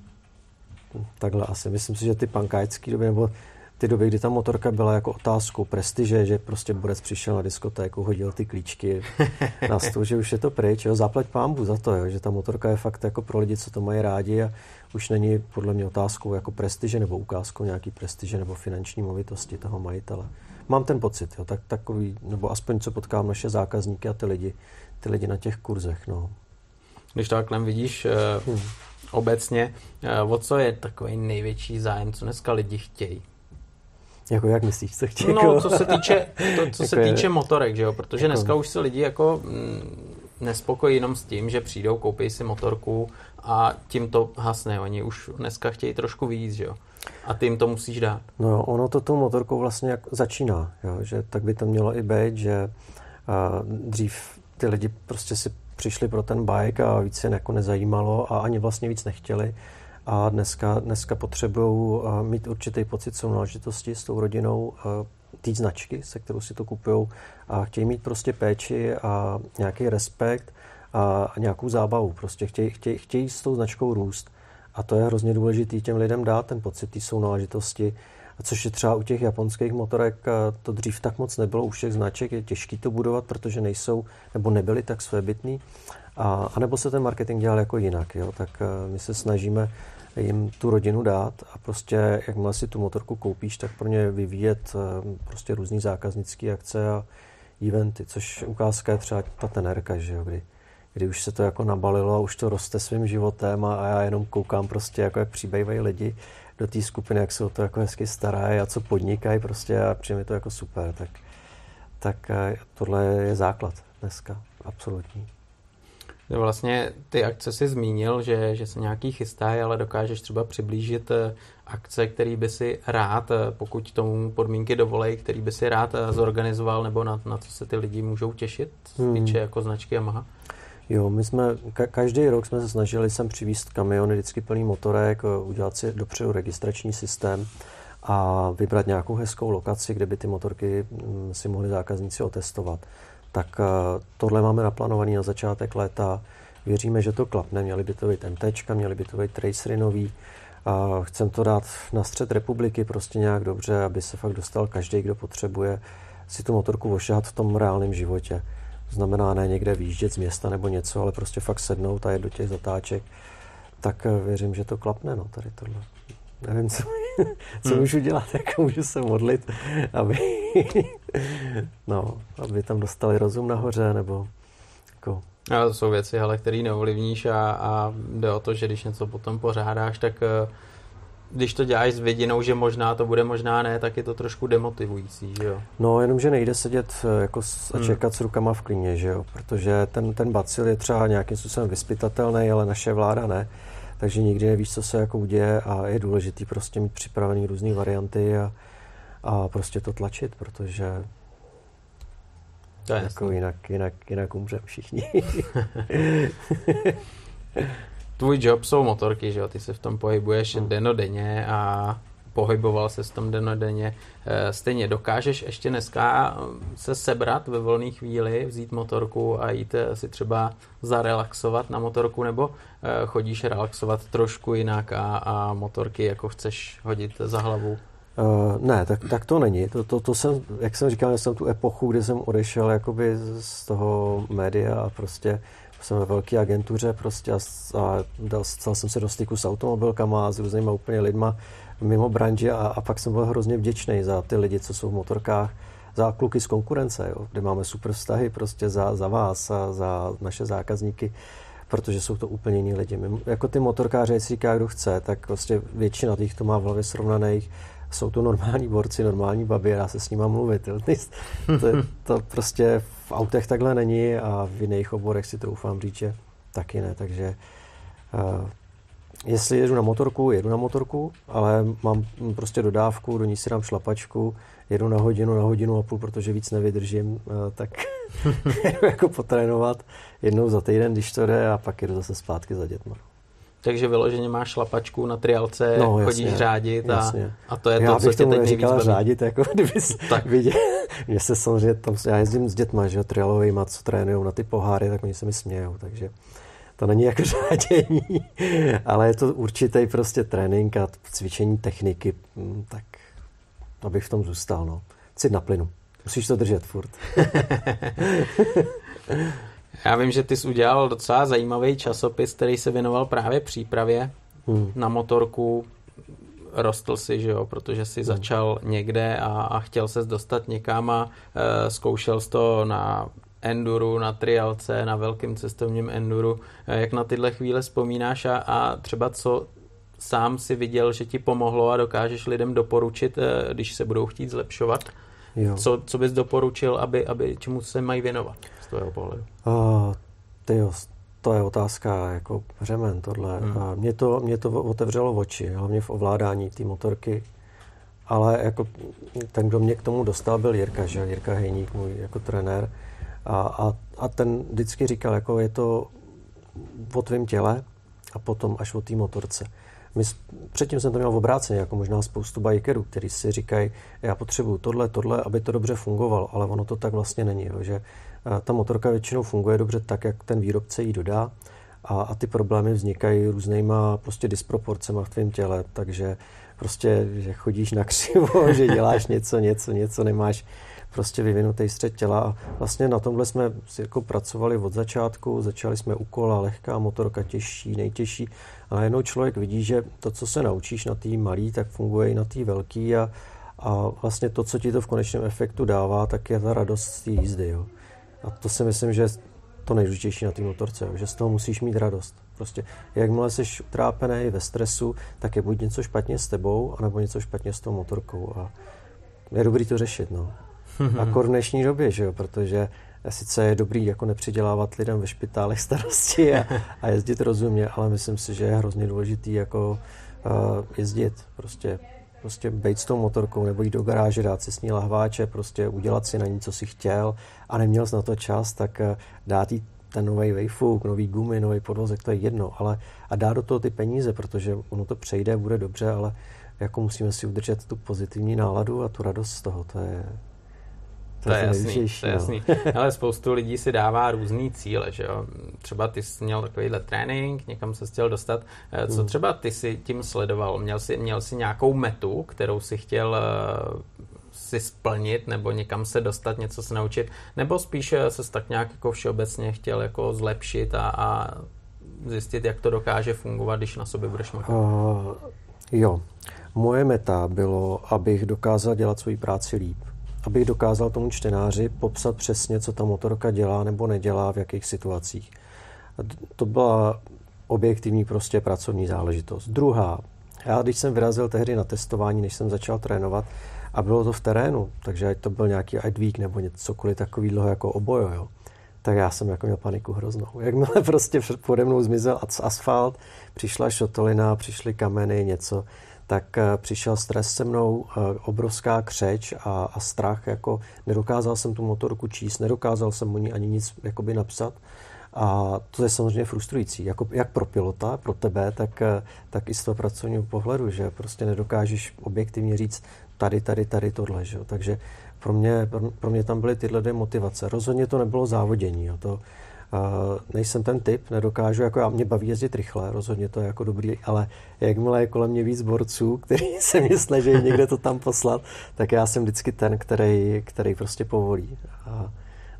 [SPEAKER 2] takhle asi. Myslím si, že ty pankáčské doby, nebo ty doby, kdy ta motorka byla jako otázkou prestiže, že prostě Borec přišel na diskotéku, hodil ty klíčky na stůl, že už je to pryč, jo, zaplať pámbu za to, jo, že ta motorka je fakt jako pro lidi, co to mají rádi a už není podle mě otázkou jako prestiže nebo ukázkou nějaký prestiže nebo finanční movitosti toho majitele. Mám ten pocit, jo, tak, takový, nebo aspoň co potkám naše zákazníky a ty lidi, ty lidi na těch kurzech, no.
[SPEAKER 1] Když to takhle vidíš, hmm. obecně, eh, o co je takový největší zájem, co dneska lidi chtějí?
[SPEAKER 2] Jako jak myslíš, co chtějí?
[SPEAKER 1] No, co se týče, to, co se týče motorek, že jo? Protože jako... dneska už se lidi jako mm, nespokojí jenom s tím, že přijdou, koupí si motorku a tím to hasne. Oni už dneska chtějí trošku víc, že jo? A ty jim to musíš dát.
[SPEAKER 2] No, ono to tou motorkou vlastně jak začíná, jo? že tak by to mělo i být, že dřív ty lidi prostě si přišli pro ten bike a víc je jako nezajímalo a ani vlastně víc nechtěli a dneska, dneska potřebují mít určitý pocit sounáležitosti s tou rodinou té značky, se kterou si to kupují a chtějí mít prostě péči a nějaký respekt a nějakou zábavu. Prostě chtějí, chtějí, chtějí s tou značkou růst. A to je hrozně důležité těm lidem dát ten pocit té sounáležitosti. Což je třeba u těch japonských motorek, eh, to dřív tak moc nebylo, u všech značek je těžké to budovat, protože nejsou nebo nebyly tak svébytný. A, a nebo se ten marketing dělal jako jinak. Jo? Tak my se snažíme jim tu rodinu dát a prostě jakmile si tu motorku koupíš, tak pro ně vyvíjet eh, prostě různý zákaznické akce a eventy, což ukázka je třeba ta tenerka, že jo, kdy, kdy už se to jako nabalilo a už to roste svým životem a, a já jenom koukám prostě, jako jak přibývají lidi do té skupiny, jak se o to jako hezky starají a co podnikají prostě a přijde to jako super, tak, tak eh, tohle je základ dneska, absolutní.
[SPEAKER 1] Vlastně ty akce si zmínil, že, že se nějaký chystají, ale dokážeš třeba přiblížit eh, akce, který by si rád, eh, pokud tomu podmínky dovolej, který by si rád eh, zorganizoval, nebo na, na co se ty lidi můžou těšit, hmm. týče jako značky Yamaha?
[SPEAKER 2] Jo, my jsme, ka- každý rok jsme se snažili sem přivést kamiony vždycky plný motorek, udělat si dopředu registrační systém a vybrat nějakou hezkou lokaci, kde by ty motorky mm, si mohli zákazníci otestovat tak eh, tohle máme naplánovaný na začátek léta. Věříme, že to klapne. Měli by to být MT, měli by to být tracery nový. Chcem to dát na střed republiky prostě nějak dobře, aby se fakt dostal každý, kdo potřebuje si tu motorku ošahat v tom reálném životě. To znamená ne někde výjíždět z města nebo něco, ale prostě fakt sednout a jet do těch zatáček. Tak eh, věřím, že to klapne, no, tady tohle. Nevím, co co hmm. můžu dělat, jako můžu se modlit, aby, no, aby tam dostali rozum nahoře, nebo jako...
[SPEAKER 1] Ale to jsou věci, ale které neovlivníš a, a jde o to, že když něco potom pořádáš, tak eh, když to děláš s vidinou, že možná to bude, možná ne, tak je to trošku demotivující, že jo?
[SPEAKER 2] No, jenomže nejde sedět eh, jako a hmm. čekat hmm. s rukama v klíně, že jo? Protože ten, ten bacil je třeba nějakým způsobem vyspytatelný, ale naše vláda ne. Takže nikdy nevíš, co se jako uděje a je důležitý prostě mít připravený různé varianty a, a prostě to tlačit, protože
[SPEAKER 1] to je
[SPEAKER 2] jako jinak, jinak, jinak umřem všichni.
[SPEAKER 1] tvůj job jsou motorky, že jo? Ty se v tom pohybuješ hmm. denodenně a pohyboval se v tom denodenně. Eh, stejně dokážeš ještě dneska se sebrat ve volné chvíli, vzít motorku a jít eh, si třeba zarelaxovat na motorku, nebo eh, chodíš relaxovat trošku jinak a, a motorky jako chceš hodit za hlavu?
[SPEAKER 2] Uh, ne, tak, tak to není. To, to, to jsem, jak jsem říkal, jsem tu epochu, kdy jsem odešel jakoby z toho média a prostě jsem ve velké agentuře prostě a, a dal, stal jsem se do styku s automobilkama a s různýma úplně lidma mimo branži a, a pak jsem byl hrozně vděčný za ty lidi, co jsou v motorkách, za kluky z konkurence, jo, kde máme super vztahy prostě za, za vás a za naše zákazníky, protože jsou to úplně jiní lidi. My, jako ty motorkáři, jestli říká, kdo chce, tak prostě většina těch to má v hlavě srovnaných jsou to normální borci, normální babi, dá se s nima mluvit. Jo. To, to prostě v autech takhle není a v jiných oborech si troufám říct, že taky ne. Takže uh, jestli jedu na motorku, jedu na motorku, ale mám prostě dodávku, do ní si dám šlapačku, jedu na hodinu, na hodinu a půl, protože víc nevydržím, uh, tak jedu jako potrénovat jednou za týden, když to jde a pak jedu zase zpátky za dětma.
[SPEAKER 1] Takže vyloženě máš šlapačku na trialce, no, jasně, chodíš řádit a, a to je já to, co tě teď nejvíc
[SPEAKER 2] baví. řádit, jako kdyby tak. viděl. Mně se samozřejmě, tam, já jezdím s dětma, že trialovými, co trénují na ty poháry, tak oni se mi smějou, takže to není jako řádění, ale je to určitý prostě trénink a cvičení techniky, hm, tak abych v tom zůstal, no. Cít na plynu. Musíš to držet furt.
[SPEAKER 1] Já vím, že ty jsi udělal docela zajímavý časopis, který se věnoval právě přípravě hmm. na motorku. Rostl si, že jo, protože si hmm. začal někde a, a chtěl se dostat někam a e, zkoušel jsi to na enduru, na trialce, na velkém cestovním enduru. E, jak na tyhle chvíle vzpomínáš a, a třeba co sám si viděl, že ti pomohlo a dokážeš lidem doporučit, e, když se budou chtít zlepšovat? Jo. Co, co bys doporučil, aby, aby čemu se mají věnovat? tvého pohledu? Uh,
[SPEAKER 2] tyjo, to je otázka jako řemen tohle. Hmm. A mě, to, mě to otevřelo oči, hlavně v ovládání té motorky. Ale jako ten, kdo mě k tomu dostal, byl Jirka, že? Jirka Hejník, můj jako trenér. A, a, a ten vždycky říkal, jako je to o tvém těle a potom až o té motorce. My, předtím jsem to měl v obráceně, jako možná spoustu bikerů, kteří si říkají, já potřebuju tohle, tohle, aby to dobře fungovalo, ale ono to tak vlastně není, jo, že ta motorka většinou funguje dobře tak, jak ten výrobce ji dodá a, a ty problémy vznikají různýma prostě disproporcema v tvém těle, takže prostě, že chodíš na křivo, že děláš něco, něco, něco, nemáš prostě vyvinutý střed těla a vlastně na tomhle jsme si jako pracovali od začátku, začali jsme u kola, lehká motorka, těžší, nejtěžší a najednou člověk vidí, že to, co se naučíš na té malý, tak funguje i na té velký a, a vlastně to, co ti to v konečném efektu dává, tak je ta radost z té jízdy. Jo. A to si myslím, že to nejdůležitější na té motorce, že z toho musíš mít radost. Prostě jakmile jsi utrápený ve stresu, tak je buď něco špatně s tebou, anebo něco špatně s tou motorkou. A je dobrý to řešit, no. A v dnešní době, že jo, protože sice je dobrý jako nepřidělávat lidem ve špitálech starosti a, a jezdit rozumně, ale myslím si, že je hrozně důležitý jako uh, jezdit prostě prostě být s tou motorkou nebo jít do garáže, dát si s ní lahváče, prostě udělat si na ní, co si chtěl a neměl jsi na to čas, tak eh, dát jí ten nový vejfuk, nový gumy, nový podvozek, to je jedno, ale a dát do toho ty peníze, protože ono to přejde, bude dobře, ale jako musíme si udržet tu pozitivní náladu a tu radost z toho, to je,
[SPEAKER 1] to, to je jasný, to je jasný. Ale spoustu lidí si dává různý cíle, že jo. Třeba ty jsi měl takovýhle trénink, někam se chtěl dostat. Eh, co hmm. třeba ty si tím sledoval? Měl jsi, měl jsi nějakou metu, kterou si chtěl eh, si splnit nebo někam se dostat, něco se naučit, nebo spíš eh, se tak nějak jako všeobecně chtěl jako zlepšit a, a zjistit, jak to dokáže fungovat, když na sobě budeš makat? Uh,
[SPEAKER 2] jo. Moje meta bylo, abych dokázal dělat svoji práci líp. Abych dokázal tomu čtenáři popsat přesně, co ta motorka dělá nebo nedělá, v jakých situacích. To byla objektivní prostě pracovní záležitost. Druhá, já když jsem vyrazil tehdy na testování, než jsem začal trénovat, a bylo to v terénu, takže ať to byl nějaký Idweek nebo něco cokoliv takového jako obojo, jo, tak já jsem jako měl paniku hroznou. Jakmile prostě pode mnou zmizel asfalt, přišla šotolina, přišly kameny, něco, tak eh, přišel stres se mnou, eh, obrovská křeč a, a strach, jako nedokázal jsem tu motorku číst, nedokázal jsem o ní ani nic jakoby napsat. A to je samozřejmě frustrující, jako, jak pro pilota, pro tebe, tak, eh, tak i z toho pracovního pohledu, že prostě nedokážeš objektivně říct tady, tady, tady tohle. Že? Takže pro mě, pro mě tam byly tyhle dvě motivace. Rozhodně to nebylo závodění. Jo. To, Uh, nejsem ten typ, nedokážu, jako já mě baví jezdit rychle, rozhodně to je jako dobrý, ale jakmile je kolem mě víc borců, který se mě snaží někde to tam poslat, tak já jsem vždycky ten, který, který prostě povolí. A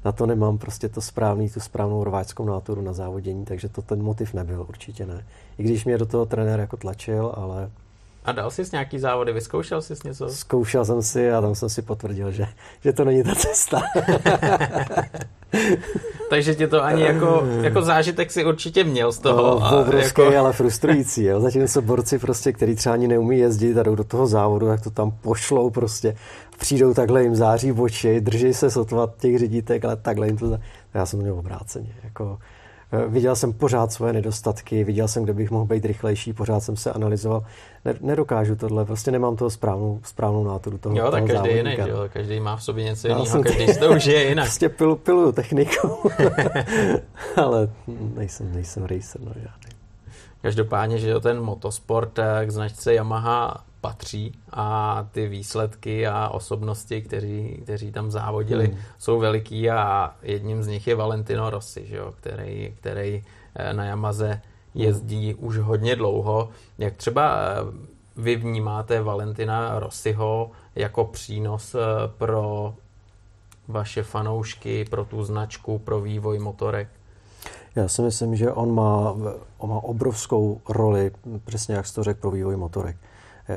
[SPEAKER 2] na to nemám prostě to správný, tu správnou rváčskou náturu na závodění, takže to ten motiv nebyl, určitě ne. I když mě do toho trenér jako tlačil, ale
[SPEAKER 1] a dal jsi nějaký závody, vyzkoušel jsi něco?
[SPEAKER 2] Zkoušel jsem si a tam jsem si potvrdil, že, že to není ta cesta.
[SPEAKER 1] Takže tě to ani jako, jako zážitek si určitě měl z toho.
[SPEAKER 2] No, obrovský, jako... ale frustrující. Jo. Zatím jsou borci, prostě, kteří třeba ani neumí jezdit a jdou do toho závodu, tak to tam pošlou prostě. Přijdou takhle, jim září v oči, drží se sotva těch řidítek, ale takhle jim to... Já jsem měl obráceně. Jako, viděl jsem pořád svoje nedostatky, viděl jsem, kde bych mohl být rychlejší, pořád jsem se analyzoval. Ne, nedokážu tohle, prostě nemám toho správnou, správnou náturu toho
[SPEAKER 1] Jo, tak
[SPEAKER 2] toho
[SPEAKER 1] každý jiný, jo, každý má v sobě něco jiného, každý si to užije jinak.
[SPEAKER 2] Prostě pilu, piluju techniku, ale nejsem, nejsem racer, no žádný.
[SPEAKER 1] Každopádně, že ten motosport k značce Yamaha patří a ty výsledky a osobnosti, kteří, kteří tam závodili, hmm. jsou veliký a jedním z nich je Valentino Rossi, že jo, který, který eh, na Yamaze jezdí hmm. už hodně dlouho. Jak třeba eh, vy vnímáte Valentina Rossiho jako přínos eh, pro vaše fanoušky, pro tu značku, pro vývoj motorek?
[SPEAKER 2] Já si myslím, že on má, on má obrovskou roli, přesně jak jsi to řekl, pro vývoj motorek.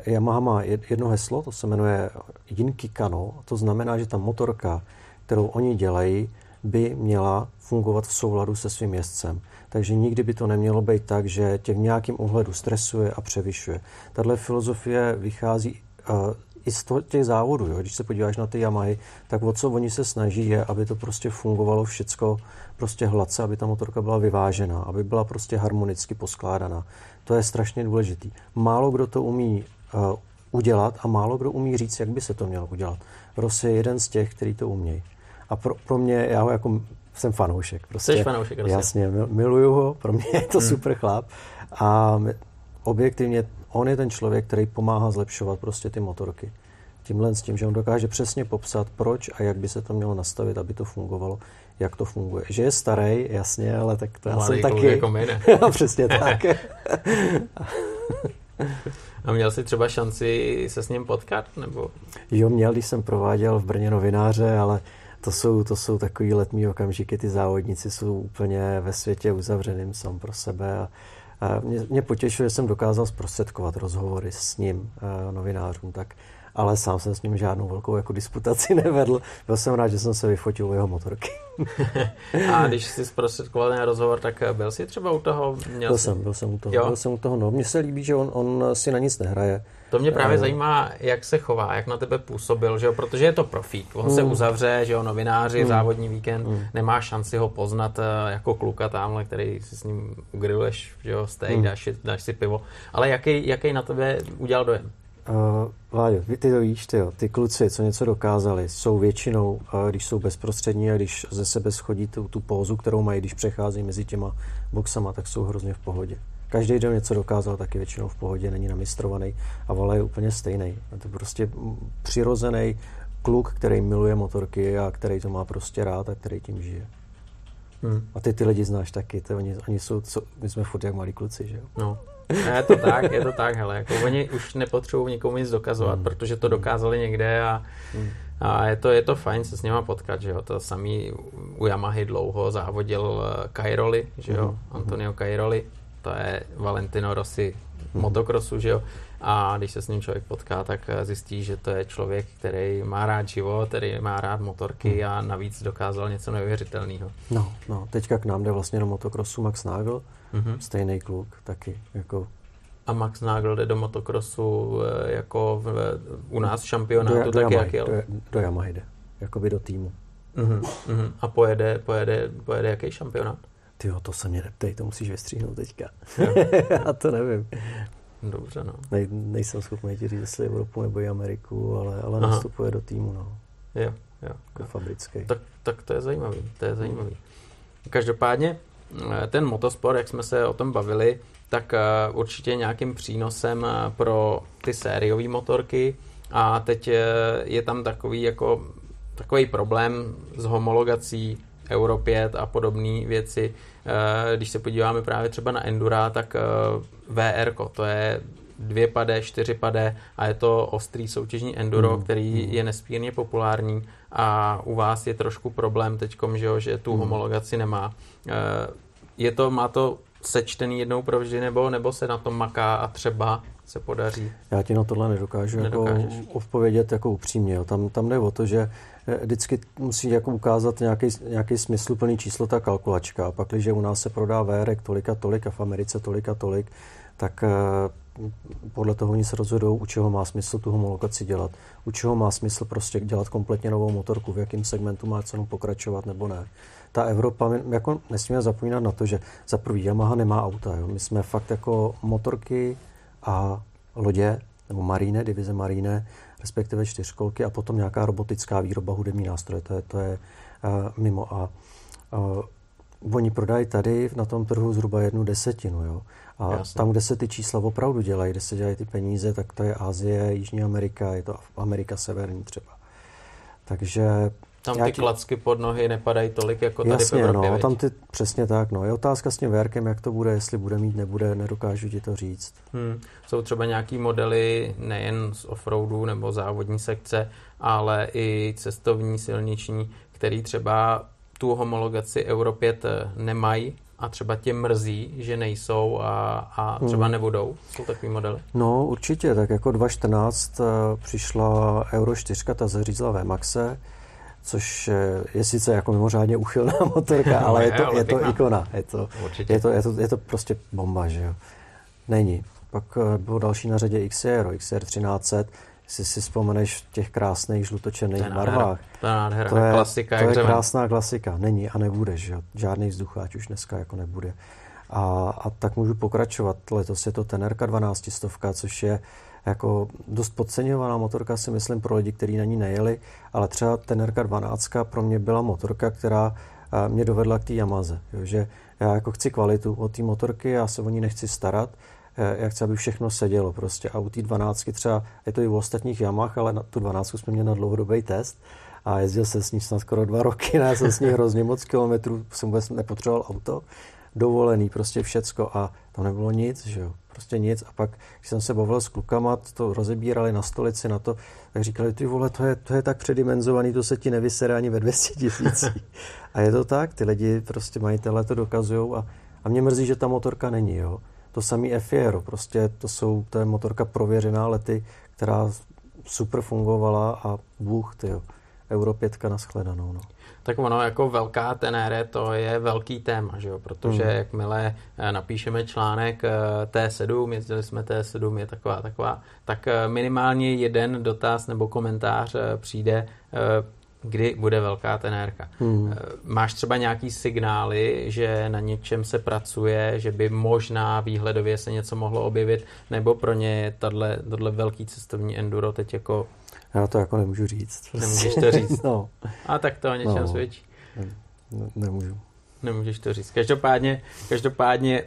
[SPEAKER 2] Yamaha má jedno heslo, to se jmenuje Jinky Kano. To znamená, že ta motorka, kterou oni dělají, by měla fungovat v souladu se svým jezdcem. Takže nikdy by to nemělo být tak, že tě v nějakém ohledu stresuje a převyšuje. Tahle filozofie vychází uh, i z těch závodů. Jo. Když se podíváš na ty Yamahy, tak o co oni se snaží je, aby to prostě fungovalo všecko prostě hladce, aby ta motorka byla vyvážená, aby byla prostě harmonicky poskládaná. To je strašně důležitý. Málo kdo to umí udělat a málo kdo umí říct, jak by se to mělo udělat. Ross je jeden z těch, který to umějí. A pro, pro mě, já ho jako jsem fanoušek. Prostě,
[SPEAKER 1] Jsi fanoušek,
[SPEAKER 2] Rossi. Jasně, miluju ho, pro mě je to hmm. super chlap. A objektivně on je ten člověk, který pomáhá zlepšovat prostě ty motorky. Tímhle s tím, že on dokáže přesně popsat, proč a jak by se to mělo nastavit, aby to fungovalo, jak to funguje. Že je starý, jasně, ale tak to já jsem taky.
[SPEAKER 1] Jako my,
[SPEAKER 2] přesně tak.
[SPEAKER 1] A měl jsi třeba šanci se s ním potkat? Nebo?
[SPEAKER 2] Jo, měl, když jsem prováděl v Brně novináře, ale to jsou, to jsou takový letní okamžiky, ty závodníci jsou úplně ve světě uzavřeným sám pro sebe a, a mě, mě potěšilo, že jsem dokázal zprostředkovat rozhovory s ním, novinářům, tak ale sám jsem s ním žádnou velkou jako disputaci nevedl. Byl jsem rád, že jsem se vyfotil u jeho motorky.
[SPEAKER 1] a když jsi zprostředkoval ten rozhovor, tak byl jsi třeba u toho?
[SPEAKER 2] Měl byl jsi... jsem, byl jsem u toho. Jo? Byl jsem u toho, no. Mně se líbí, že on, on si na nic nehraje.
[SPEAKER 1] To mě právě uh, zajímá, jak se chová, jak na tebe působil, že jo? protože je to profík. On mm, se uzavře, že jo, novináři, mm, závodní víkend, mm, nemá šanci ho poznat eh, jako kluka tamhle, který si s ním ugriluješ, že jo, steak, mm. dáš, dáš si pivo. Ale jaký, jaký na tebe udělal dojem?
[SPEAKER 2] Uh, Vláďo, ty to víš, ty, jo, ty kluci, co něco dokázali, jsou většinou, uh, když jsou bezprostřední a když ze sebe schodí tu, tu pózu, kterou mají, když přechází mezi těma boxama, tak jsou hrozně v pohodě. Každý, kdo něco dokázal, tak je většinou v pohodě, není namistrovaný a Vala je úplně stejný. Je to prostě přirozený kluk, který miluje motorky a který to má prostě rád a který tím žije. Hmm. A ty ty lidi znáš taky, to oni, oni jsou, co, my jsme furt jak malí kluci, že jo?
[SPEAKER 1] No. Je to tak, je to tak, hele, jako oni už nepotřebují nikomu nic dokazovat, hmm. protože to dokázali někde a, hmm. a je, to, je to fajn se s nima potkat, že jo, to samý u Yamahy dlouho závodil Kairoli, že jo, hmm. Antonio Kairoli, to je Valentino Rossi hmm. motokrosu, že jo. A když se s ním člověk potká, tak eh, zjistí, že to je člověk, který má rád život, který má rád motorky a navíc dokázal něco neuvěřitelného.
[SPEAKER 2] No, no, teďka k nám jde vlastně do motokrosu Max Nagel, hmm. stejný kluk, taky jako
[SPEAKER 1] a Max Nagel jde do motokrosu eh, jako v, u nás v šampionátu, do, do taky
[SPEAKER 2] jak jel? Do, do Yamaha jde, jakoby do týmu.
[SPEAKER 1] Uh-huh, uh-huh. A pojede, pojede, pojede jaký šampionát?
[SPEAKER 2] Ty to se mě neptej, to musíš vystříhnout teďka. Já to nevím.
[SPEAKER 1] Dobře, no.
[SPEAKER 2] Nej, nejsem schopný ti říct, jestli Evropu nebo i Ameriku, ale, ale nastupuje do týmu, no.
[SPEAKER 1] Jo, jo.
[SPEAKER 2] Jako fabrický.
[SPEAKER 1] Tak, tak to je zajímavý, to je zajímavý. Každopádně ten motosport, jak jsme se o tom bavili, tak eh, určitě nějakým přínosem eh, pro ty sériové motorky a teď je tam takový jako takový problém s homologací Euro 5 a podobné věci. Když se podíváme právě třeba na Endura, tak VR, to je dvě pade, čtyři pade a je to ostrý soutěžní enduro, mm. který je nespírně populární a u vás je trošku problém teď, že, že tu mm. homologaci nemá. Je to, má to sečtený jednou provždy, nebo, nebo se na tom maká a třeba se podaří?
[SPEAKER 2] Já ti na tohle nedokážu jako odpovědět jako upřímně. Jo. Tam, tam jde o to, že eh, vždycky musí jako ukázat nějaký, nějaký smysluplný číslo ta kalkulačka. A pak, když u nás se prodá vérek tolik a tolik a v Americe tolik a tolik, tak eh, podle toho oni se rozhodují, u čeho má smysl tu homologaci dělat, u čeho má smysl prostě dělat kompletně novou motorku, v jakém segmentu má cenu pokračovat nebo ne ta Evropa, my jako nesmíme zapomínat na to, že za prvý Yamaha nemá auta. Jo. My jsme fakt jako motorky a lodě, nebo maríne, divize maríne, respektive čtyřkolky a potom nějaká robotická výroba hudební nástroje. To je, to je uh, mimo. A uh, oni prodají tady na tom trhu zhruba jednu desetinu. Jo. A Jasně. tam, kde se ty čísla opravdu dělají, kde se dělají ty peníze, tak to je Asie, Jižní Amerika, je to Amerika severní třeba. Takže
[SPEAKER 1] tam ty ti... klacky pod nohy nepadají tolik jako tady
[SPEAKER 2] Jasně,
[SPEAKER 1] v Evropě,
[SPEAKER 2] no, tam ty, přesně tak. No. Je otázka s tím verkem, jak to bude, jestli bude mít, nebude, nedokážu ti to říct.
[SPEAKER 1] Hmm. Jsou třeba nějaký modely nejen z offroadu nebo závodní sekce, ale i cestovní, silniční, který třeba tu homologaci Euro 5 eh, nemají a třeba tě mrzí, že nejsou a, a třeba hmm. nebudou? Jsou takový modely?
[SPEAKER 2] No určitě, tak jako 2014 uh, eh, přišla Euro 4, ta zařízla v Maxe, což eh, je sice jako mimořádně uchylná motorka, ale je to, je to ikona. Je to, je, to, je, to, je to prostě bomba, že jo. Není. Pak eh, bylo další na řadě XR, XR 1300, jestli si vzpomeneš v těch krásných žlutočerných barvách.
[SPEAKER 1] To je nádhera, to je, klasika.
[SPEAKER 2] To je krásná klasika. Není a nebude, že jo. Žádný vzducháč už dneska jako nebude. A, a tak můžu pokračovat. Letos je to Tenerka 12 stovka, což je jako dost podceňovaná motorka si myslím pro lidi, kteří na ní nejeli, ale třeba Tenerka 12 pro mě byla motorka, která eh, mě dovedla k té Yamaze. Jo, že já jako chci kvalitu od té motorky, já se o ní nechci starat, eh, já chci, aby všechno sedělo prostě. A u té 12 třeba, je to i u ostatních Yamah, ale na tu 12 jsme měli na dlouhodobý test a jezdil se s ní snad skoro dva roky, ne, jsem s ní hrozně moc kilometrů, jsem vůbec nepotřeboval auto, dovolený, prostě všecko a tam nebylo nic, že jo prostě nic. A pak, když jsem se bavil s klukama, to rozebírali na stolici na to, tak říkali, ty vole, to je, to je tak předimenzovaný, to se ti nevysere ani ve 200 tisících. a je to tak, ty lidi prostě majitelé to dokazují a, a mě mrzí, že ta motorka není, jo. To samý Fiero, prostě to, jsou, to je motorka prověřená lety, která super fungovala a bůh, ty jo. Euro 5 na shledanou, no
[SPEAKER 1] tak ono jako velká tenére to je velký téma, že jo? protože mm. jakmile eh, napíšeme článek eh, T7, jezdili jsme T7, je taková, taková, tak eh, minimálně jeden dotaz nebo komentář přijde, kdy bude velká tenérka. Hmm. Máš třeba nějaký signály, že na něčem se pracuje, že by možná výhledově se něco mohlo objevit, nebo pro ně je tohle velký cestovní enduro teď jako
[SPEAKER 2] já to jako nemůžu říct.
[SPEAKER 1] Nemůžeš to říct?
[SPEAKER 2] no.
[SPEAKER 1] A tak to o něčem no. svědčí.
[SPEAKER 2] Ne, nemůžu.
[SPEAKER 1] Nemůžeš to říct. Každopádně, každopádně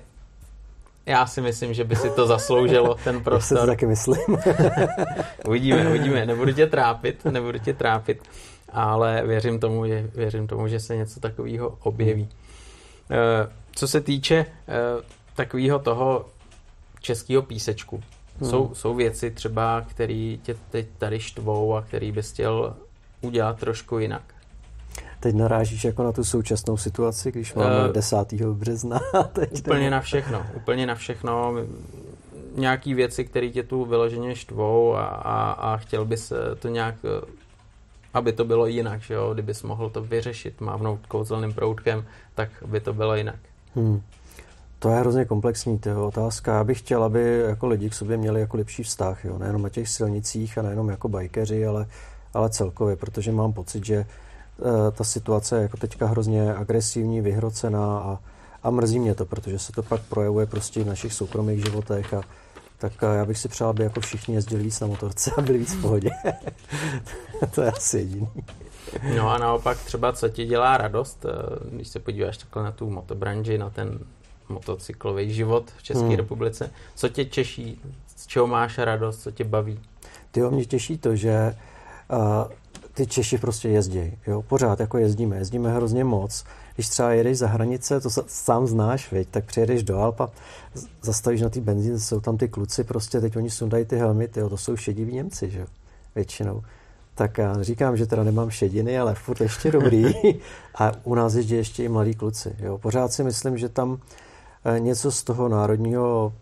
[SPEAKER 1] já si myslím, že by si to zasloužilo, ten prostor. Já
[SPEAKER 2] si to taky myslím.
[SPEAKER 1] uvidíme, uvidíme. Nebudu tě trápit, nebudu tě trápit, ale věřím tomu, že, věřím tomu, že se něco takového objeví. Hmm. Co se týče eh, takového toho českého písečku, Hmm. Jsou, jsou věci třeba, které tě teď tady štvou a který bys chtěl udělat trošku jinak?
[SPEAKER 2] Teď narážíš jako na tu současnou situaci, když máme uh, 10. března.
[SPEAKER 1] Teď úplně jdeme. na všechno, úplně na všechno. nějaký věci, které tě tu vyloženě štvou a, a, a chtěl bys to nějak aby to bylo jinak, že jo? Kdybys mohl to vyřešit, mávnout kouzelným proutkem, tak by to bylo jinak. Hmm.
[SPEAKER 2] To je hrozně komplexní je otázka. Já bych chtěl, aby jako lidi k sobě měli jako lepší vztah, jo? nejenom na těch silnicích a nejenom jako bajkeři, ale, ale celkově, protože mám pocit, že uh, ta situace je jako teďka hrozně agresivní, vyhrocená a, a mrzí mě to, protože se to pak projevuje prostě v našich soukromých životech a tak uh, já bych si přál, aby jako všichni jezdili víc na motorce a byli víc v pohodě. to je asi jediný.
[SPEAKER 1] No a naopak třeba, co ti dělá radost, eh, když se podíváš takhle na tu motobranži, na ten motocyklový život v České hmm. republice. Co tě těší? Z čeho máš radost? Co tě baví?
[SPEAKER 2] Ty mě těší to, že uh, ty Češi prostě jezdí. Jo? Pořád jako jezdíme. Jezdíme hrozně moc. Když třeba jedeš za hranice, to sám znáš, viď? tak přijedeš do Alpa, zastavíš na ty benzín, jsou tam ty kluci, prostě teď oni sundají ty helmety, jo? to jsou šediví Němci, že? většinou. Tak já říkám, že teda nemám šediny, ale furt ještě dobrý. A u nás jezdí ještě i mladí kluci. Jo? Pořád si myslím, že tam něco z toho národního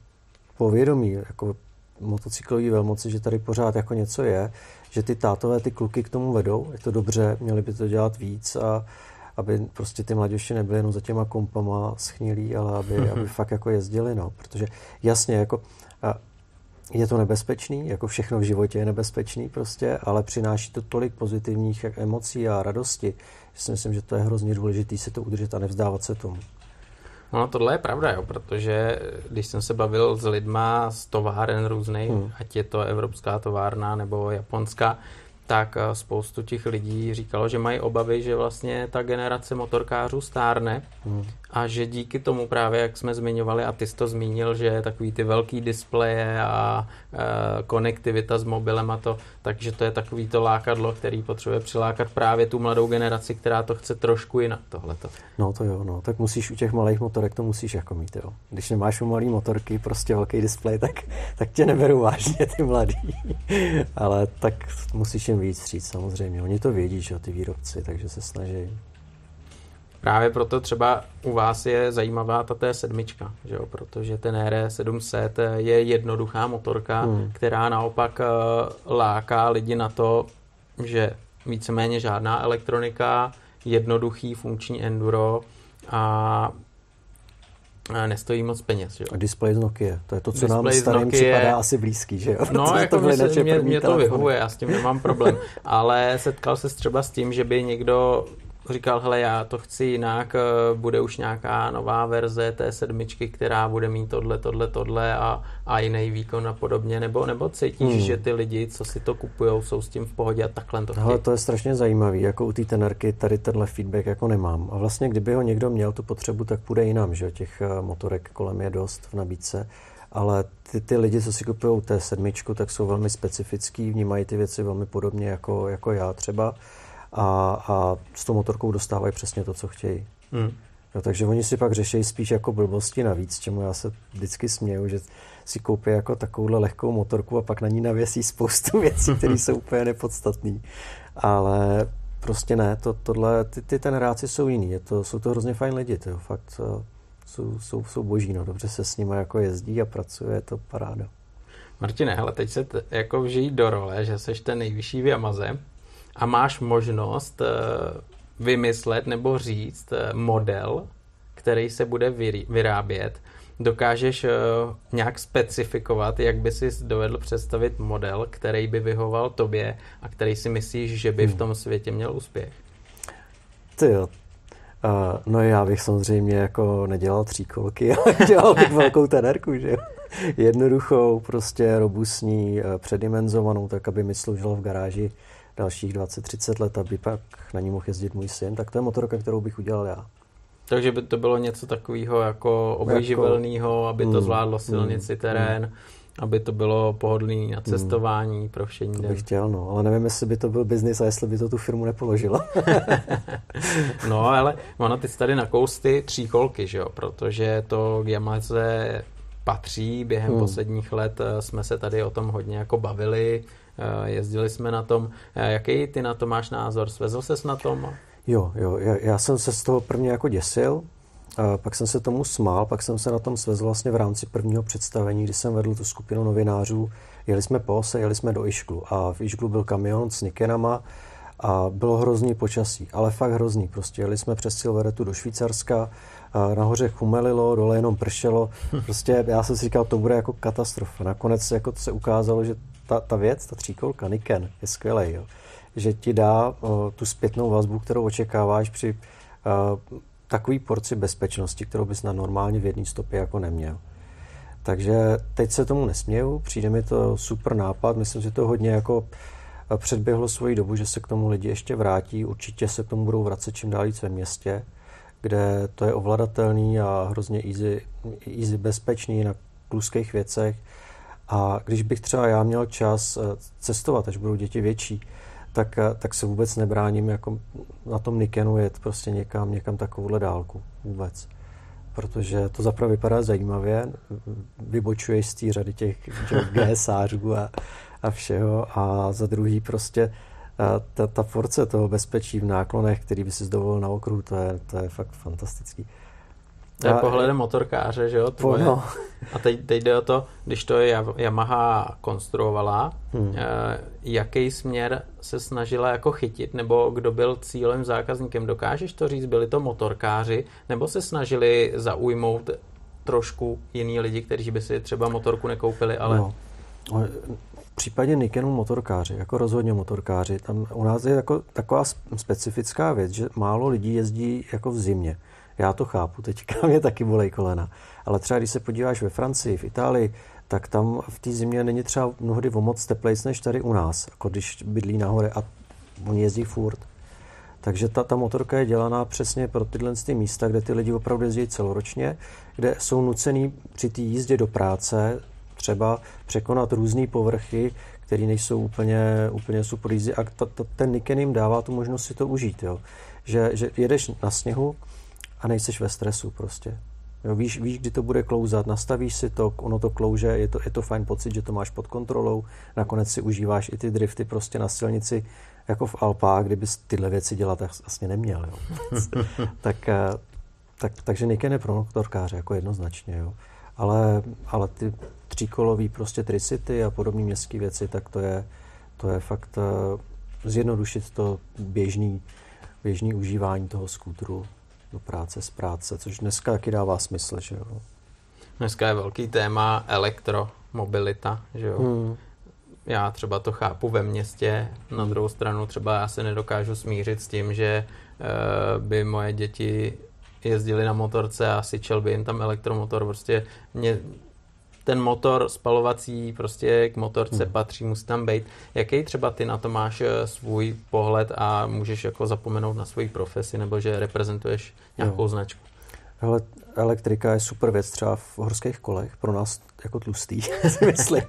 [SPEAKER 2] povědomí, jako motocyklový velmoci, že tady pořád jako něco je, že ty tátové ty kluky k tomu vedou, je to dobře, měli by to dělat víc a aby prostě ty mladěši nebyly jenom za těma kompama schnilí, ale aby, aby fakt jako jezdili, no, protože jasně, jako je to nebezpečný, jako všechno v životě je nebezpečný prostě, ale přináší to tolik pozitivních emocí a radosti, že si myslím, že to je hrozně důležité si to udržet a nevzdávat se tomu.
[SPEAKER 1] No tohle je pravda, jo, protože když jsem se bavil s lidma z továren různých, hmm. ať je to evropská továrna nebo japonská, tak eh, spoustu těch lidí říkalo, že mají obavy, že vlastně ta generace motorkářů stárne hmm. A že díky tomu právě, jak jsme zmiňovali, a ty jsi to zmínil, že takový ty velký displeje a e, konektivita s mobilem a to, takže to je takový to lákadlo, který potřebuje přilákat právě tu mladou generaci, která to chce trošku jinak tohleto.
[SPEAKER 2] No to jo, no, tak musíš u těch malých motorek to musíš jako mít, jo. Když nemáš u malý motorky prostě velký displej, tak, tak tě neberu vážně ty mladý. Ale tak musíš jim víc stříc samozřejmě. Oni to vědí, že ty výrobci, takže se snaží.
[SPEAKER 1] Právě proto třeba u vás je zajímavá ta T7, že jo? protože ten R700 je jednoduchá motorka, hmm. která naopak eh, láká lidi na to, že víceméně žádná elektronika, jednoduchý funkční enduro a nestojí moc peněz. Jo?
[SPEAKER 2] A display z Nokia, to je to, co display nám starým Nokia... připadá asi blízký, že jo?
[SPEAKER 1] No, jako to mě, mě, mě to vyhovuje, já s tím nemám problém. Ale setkal se třeba s tím, že by někdo říkal, hele, já to chci jinak, eh, bude už nějaká nová verze té sedmičky, která bude mít tohle, tohle, tohle a, a jiný výkon a podobně, nebo, nebo cítíš, hmm. že ty lidi, co si to kupují, jsou s tím v pohodě a takhle to chtějí?
[SPEAKER 2] Hele, to je strašně zajímavý, jako u té tenerky tady tenhle feedback jako nemám. A vlastně, kdyby ho někdo měl tu potřebu, tak půjde jinam, že těch eh, motorek kolem je dost v nabídce ale ty, ty lidi, co si kupují té sedmičku, tak jsou velmi specifický, vnímají ty věci velmi podobně jako, jako já třeba a, a s tou motorkou dostávají přesně to, co chtějí. Hmm. No, takže oni si pak řeší spíš jako blbosti navíc, čemu já se vždycky směju, že si koupí jako takovouhle lehkou motorku a pak na ní navěsí spoustu věcí, které jsou úplně nepodstatné. Ale prostě ne, to, tohle, ty, ty teneráci jsou jiný, je to, jsou to hrozně fajn lidi, to fakt eh, jsou, jsou, jsou boží, no, dobře se s nimi jako jezdí a pracuje, je to paráda.
[SPEAKER 1] Martine, hele, teď se t- jako vžijí do role, že seš ten nejvyšší v Yamaze a máš možnost eh, vymyslet nebo říct eh, model, který se bude vyrábět, dokážeš eh, nějak specifikovat, jak by si dovedl představit model, který by vyhoval tobě a který si myslíš, že by v hmm. tom světě měl úspěch?
[SPEAKER 2] Ty jo. Uh, no já bych samozřejmě jako nedělal tříkolky, ale dělal bych velkou tenerku, že jo. Jednoduchou, prostě robustní, předimenzovanou, tak aby mi sloužila v garáži dalších 20-30 let, aby pak na ní mohl jezdit můj syn, tak to je motorka, kterou bych udělal já.
[SPEAKER 1] Takže by to bylo něco takového jako obojživelného, aby to mm, zvládlo silnici, mm, terén, mm. aby to bylo pohodlný na cestování mm. pro všení
[SPEAKER 2] To bych chtěl, no, ale nevím, jestli by to byl biznis a jestli by to tu firmu nepoložilo.
[SPEAKER 1] no, ale ono, ty jsi tady nakous ty tříkolky, že jo, protože to k Yamaze patří, během mm. posledních let eh, jsme se tady o tom hodně jako bavili, jezdili jsme na tom. Eh, jaký ty na to máš názor? Svezl ses na tom?
[SPEAKER 2] Jo, jo, já, já jsem se z toho prvně jako děsil, pak jsem se tomu smál, pak jsem se na tom svezl vlastně v rámci prvního představení, kdy jsem vedl tu skupinu novinářů. Jeli jsme po ose, jeli jsme do Išklu a v Išklu byl kamion s Nikenama a bylo hrozný počasí, ale fakt hrozný. Prostě jeli jsme přes Silveretu do Švýcarska, nahoře chumelilo, dole jenom pršelo. Prostě já jsem si říkal, to bude jako katastrofa. Nakonec jako se ukázalo, že ta, ta věc, ta tříkolka Niken je skvělý, jo. že ti dá o, tu zpětnou vazbu, kterou očekáváš při o, takový porci bezpečnosti, kterou bys na normálně v jedné stopě jako neměl. Takže teď se tomu nesměju, přijde mi to super nápad, myslím, že to hodně jako předběhlo svoji dobu, že se k tomu lidi ještě vrátí, určitě se k tomu budou vracet čím dál víc ve městě, kde to je ovladatelný a hrozně easy, easy bezpečný na kluských věcech. A když bych třeba já měl čas eh, cestovat, až budou děti větší, tak, eh, tak se vůbec nebráním jako na tom Nikenu jet prostě někam, někam takovouhle dálku vůbec. Protože to zaprvé vypadá zajímavě, vybočuješ z té řady těch, těch GSářů a, a všeho a za druhý prostě ta, ta force toho bezpečí v náklonech, který by si dovolil na okruhu, to je, to je fakt fantastický.
[SPEAKER 1] To je pohledem motorkáře, že jo? Tvoje. No. A teď, teď jde o to, když to je Yamaha konstruovala, hmm. eh, jaký směr se snažila jako chytit, nebo kdo byl cílem zákazníkem, dokážeš to říct, byli to motorkáři, nebo se snažili zaujmout trošku jiný lidi, kteří by si třeba motorku nekoupili, ale... No.
[SPEAKER 2] V případě Nikenu motorkáři, jako rozhodně motorkáři, tam u nás je jako taková specifická věc, že málo lidí jezdí jako v zimě. Já to chápu, teďka mě taky bolej kolena. Ale třeba když se podíváš ve Francii, v Itálii, tak tam v té zimě není třeba mnohdy o moc teplejc než tady u nás, jako když bydlí nahoře a oni jezdí furt. Takže ta, ta motorka je dělaná přesně pro tyhle ty místa, kde ty lidi opravdu jezdí celoročně, kde jsou nucený při té jízdě do práce třeba překonat různé povrchy, které nejsou úplně, úplně super easy a ta, ta, ten Niken jim dává tu možnost si to užít, jo. Že, že jedeš na sněhu a nejseš ve stresu prostě. Jo, víš, víš, kdy to bude klouzat, nastavíš si to, ono to klouže, je to, je to fajn pocit, že to máš pod kontrolou, nakonec si užíváš i ty drifty prostě na silnici, jako v Alpách, kdybys tyhle věci dělat vlastně neměl. Jo. tak, eh, tak, takže Niken je pro motorkáře jako jednoznačně. Jo. Ale, ale ty tříkolový prostě tricity a podobné městské věci, tak to je, to je fakt uh, zjednodušit to běžný, běžný užívání toho skútru do práce z práce, což dneska taky dává smysl, že jo.
[SPEAKER 1] Dneska je velký téma elektromobilita, že jo. Hmm. Já třeba to chápu ve městě, na druhou stranu třeba já se nedokážu smířit s tím, že uh, by moje děti jezdili na motorce a syčel by jim tam elektromotor, prostě mě ten motor spalovací prostě k motorce hmm. patří, musí tam být. Jaký třeba ty na to máš eh, svůj pohled a můžeš jako zapomenout na svoji profesi nebo že reprezentuješ nějakou jo. značku?
[SPEAKER 2] Ale elektrika je super věc třeba v horských kolech, pro nás jako tlustý, si myslím,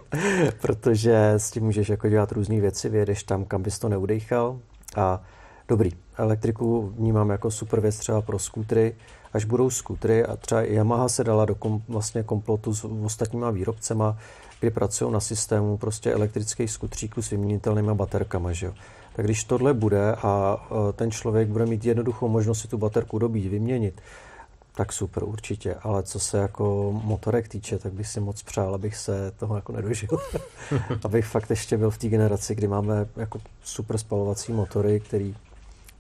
[SPEAKER 2] protože s tím můžeš jako dělat různé věci, vyjedeš tam, kam bys to neudejchal a dobrý. Elektriku vnímám jako super věc třeba pro skútry, až budou skutry a třeba Yamaha se dala do kom, vlastně komplotu s ostatníma výrobcema, kdy pracují na systému prostě elektrických skutříků s vyměnitelnými baterkama. Že jo? Tak když tohle bude a e, ten člověk bude mít jednoduchou možnost si tu baterku dobít, vyměnit, tak super, určitě. Ale co se jako motorek týče, tak bych si moc přál, abych se toho jako nedožil. abych fakt ještě byl v té generaci, kdy máme jako super spalovací motory, který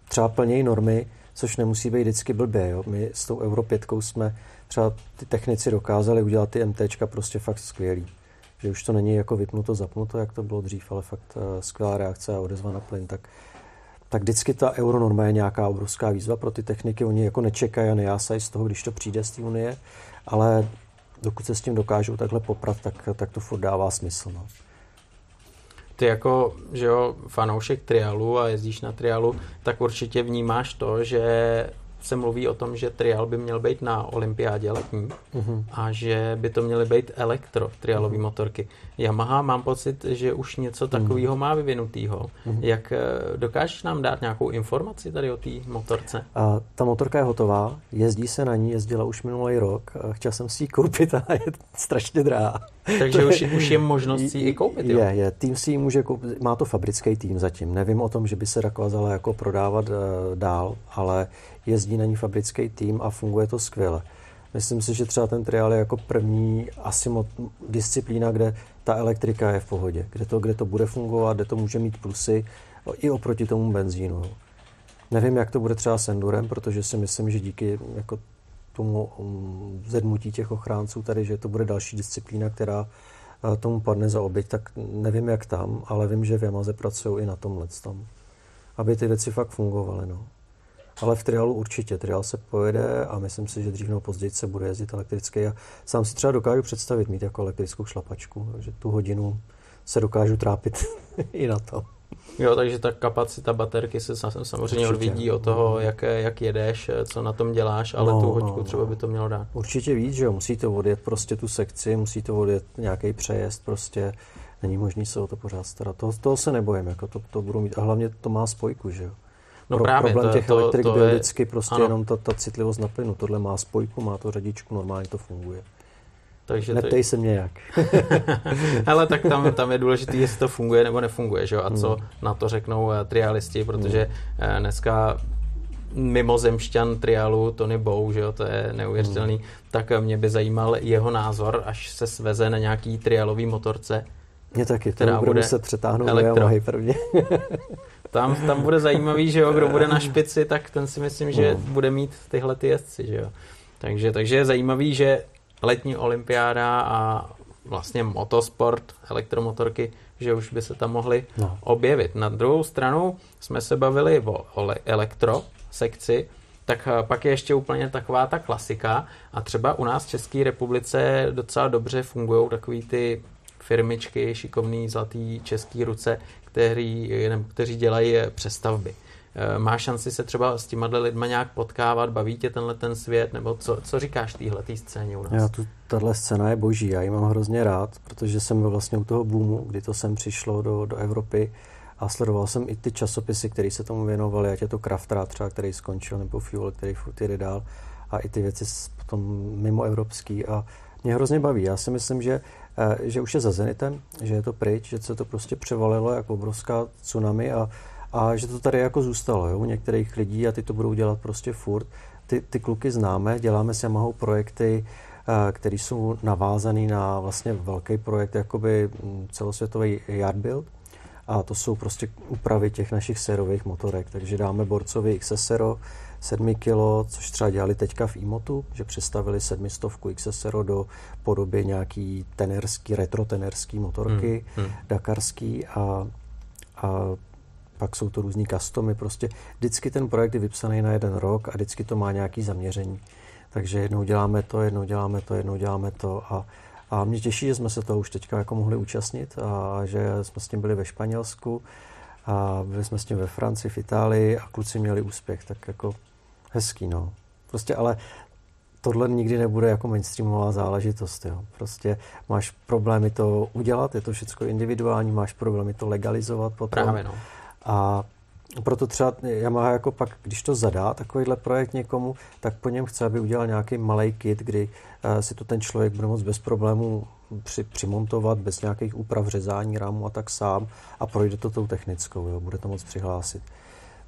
[SPEAKER 2] třeba plnějí normy, což nemusí být vždycky blbě. Jo. My s tou Euro 5 jsme třeba ty technici dokázali udělat ty MTčka prostě fakt skvělý. Že už to není jako vypnuto, zapnuto, jak to bylo dřív, ale fakt uh, skvělá reakce a odezva na plyn. Tak, tak vždycky ta euronorma je nějaká obrovská výzva pro ty techniky. Oni jako nečekají a nejásají z toho, když to přijde z té unie, ale dokud se s tím dokážou takhle poprat, tak, tak to furt dává smysl. No
[SPEAKER 1] ty jako, že jo, fanoušek trialu a jezdíš na trialu, tak určitě vnímáš to, že se mluví o tom, že trial by měl být na olympiádě letní uh-huh. a že by to měly být elektro trialové uh-huh. motorky. Yamaha mám pocit, že už něco takového uh-huh. má vyvinutýho. Uh-huh. Jak eh, dokážeš nám dát nějakou informaci tady o té motorce?
[SPEAKER 2] A ta motorka je hotová, jezdí se na ní, jezdila už minulý rok. Chtěl jsem si ji koupit a je strašně drahá.
[SPEAKER 1] Takže už, už je možnost si ji koupit, jo?
[SPEAKER 2] Je, je. Tým si ji může koupit. Má to fabrický tým zatím. Nevím o tom, že by se dokázala jako prodávat uh, dál, ale jezdí na ní fabrický tým a funguje to skvěle. Myslím si, že třeba ten triál je jako první asi mo- disciplína, kde ta elektrika je v pohodě, kde to, kde to bude fungovat, kde to může mít plusy i oproti tomu benzínu. Nevím, jak to bude třeba s Endurem, protože si myslím, že díky jako tomu um, zedmutí těch ochránců tady, že to bude další disciplína, která uh, tomu padne za oběť, tak nevím, jak tam, ale vím, že v Yamaze pracují i na tomhle tom, aby ty věci fakt fungovaly. No. Ale v triálu určitě. Triál se pojede a myslím si, že dřív nebo později se bude jezdit elektrický. A sám si třeba dokážu představit mít jako elektrickou šlapačku, že tu hodinu se dokážu trápit i na to.
[SPEAKER 1] Jo, takže ta kapacita baterky se samozřejmě Určitě. odvidí od toho, jak, jak jedeš, co na tom děláš, ale no, tu hoďku no, třeba by to mělo dát.
[SPEAKER 2] Určitě víc, že jo, musí to odjet prostě tu sekci, musí to odjet nějaký přejezd, prostě není možný se o to pořád starat. Toho, toho se nebojím, jako to, to budu mít. A hlavně to má spojku, že jo. No Pro, právě, problém to, těch to, elektrik to byl je... vždycky prostě ano. jenom ta, ta citlivost na plynu. Tohle má spojku, má to řadičku, normálně to funguje. Takže Neptej to... se mě jak.
[SPEAKER 1] Ale tak tam, tam je důležité, jestli to funguje nebo nefunguje, že? a co hmm. na to řeknou uh, trialisti, protože hmm. dneska mimozemšťan trialu Tony Bow, že jo, to je neuvěřitelný, hmm. tak mě by zajímal jeho názor, až se sveze na nějaký trialový motorce.
[SPEAKER 2] Mě taky, která bude muset přetáhnout elektro. prvně.
[SPEAKER 1] tam, tam bude zajímavý, že jo, kdo bude na špici, tak ten si myslím, že hmm. bude mít tyhle ty jezdci, že jo. Takže, takže je zajímavý, že letní olympiáda a vlastně motosport, elektromotorky, že už by se tam mohly no. objevit. Na druhou stranu jsme se bavili o, o elektro sekci, tak eh, pak je ještě úplně taková ta klasika a třeba u nás v České republice docela dobře fungují takový ty firmičky, šikovný zlatý český ruce, který, kteří dělají přestavby. Eh, má šanci se třeba s těma lidma nějak potkávat, baví tě tenhle ten svět, nebo co, co říkáš téhle scéně u nás?
[SPEAKER 2] Já tu, tahle scéna je boží, já ji mám hrozně rád, protože jsem byl vlastně u toho boomu, kdy to sem přišlo do, do Evropy a sledoval jsem i ty časopisy, které se tomu věnovaly, ať je to Kraftra třeba, který skončil, nebo Fuel, který furt jde dál a i ty věci potom mimo evropský a mě hrozně baví. Já si myslím, že, eh, že už je za Zenitem, že je to pryč, že se to prostě převalilo jako obrovská tsunami a a že to tady jako zůstalo jo, u některých lidí a ty to budou dělat prostě furt. Ty, ty kluky známe, děláme s Yamahou projekty, eh, které jsou navázané na vlastně velký projekt, jakoby mm, celosvětový yard build. A to jsou prostě úpravy těch našich sérových motorek. Takže dáme borcovi XSRO 7 kg, což třeba dělali teďka v Imotu, že přestavili 700 XSRO do podoby nějaký tenerský, retro tenerský motorky, hmm, hmm. dakarský a, a pak jsou to různý customy, prostě vždycky ten projekt je vypsaný na jeden rok a vždycky to má nějaký zaměření. Takže jednou děláme to, jednou děláme to, jednou děláme to a, a mě těší, že jsme se toho už teďka jako mohli účastnit a že jsme s tím byli ve Španělsku a byli jsme s tím ve Francii, v Itálii a kluci měli úspěch, tak jako hezký, no. Prostě ale tohle nikdy nebude jako mainstreamová záležitost. Jo. Prostě máš problémy to udělat, je to všechno individuální, máš problémy to legalizovat potom.
[SPEAKER 1] Právě, no.
[SPEAKER 2] A proto třeba Yamaha jako pak, když to zadá takovýhle projekt někomu, tak po něm chce, aby udělal nějaký malý kit, kdy uh, si to ten člověk bude moct bez problémů při, přimontovat, bez nějakých úprav řezání rámu a tak sám a projde to tou technickou, jo, bude to moc přihlásit.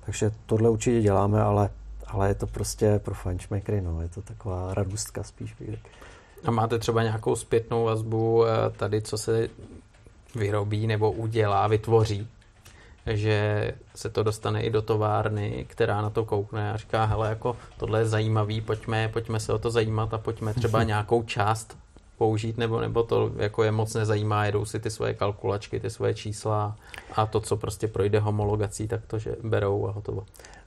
[SPEAKER 2] Takže tohle určitě děláme, ale, ale je to prostě pro fančmekry, no, je to taková radustka spíš bych
[SPEAKER 1] A máte třeba nějakou zpětnou vazbu eh, tady, co se vyrobí nebo udělá, vytvoří že se to dostane i do továrny, která na to koukne a říká, hele, jako tohle je zajímavý, pojďme, pojďme se o to zajímat a pojďme třeba nějakou část použít, nebo, nebo to jako je moc nezajímá, jedou si ty svoje kalkulačky, ty svoje čísla a to, co prostě projde homologací, tak to, že berou a hotovo.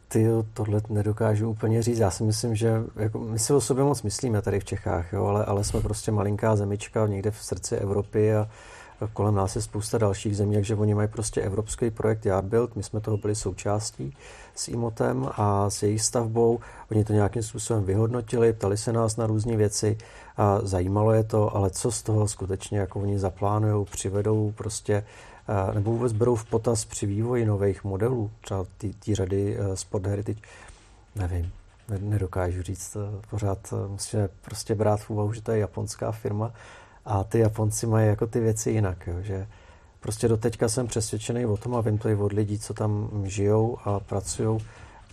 [SPEAKER 2] Ty tohle nedokážu úplně říct. Já si myslím, že jako, my si o sobě moc myslíme tady v Čechách, jo, ale, ale jsme prostě malinká zemička někde v srdci Evropy a kolem nás je spousta dalších zemí, takže oni mají prostě evropský projekt Yardbuild, my jsme toho byli součástí s IMOTem a s jejich stavbou. Oni to nějakým způsobem vyhodnotili, ptali se nás na různé věci a zajímalo je to, ale co z toho skutečně jako oni zaplánují, přivedou prostě nebo vůbec berou v potaz při vývoji nových modelů, třeba ty řady e, Sport Heritage, nevím, nedokážu říct, pořád e, musíme prostě brát v úvahu, že to je japonská firma A ty Japonci mají jako ty věci jinak, jo, že prostě doteďka jsem přesvědčený o tom a vím to i od lidí, co tam žijou a pracují,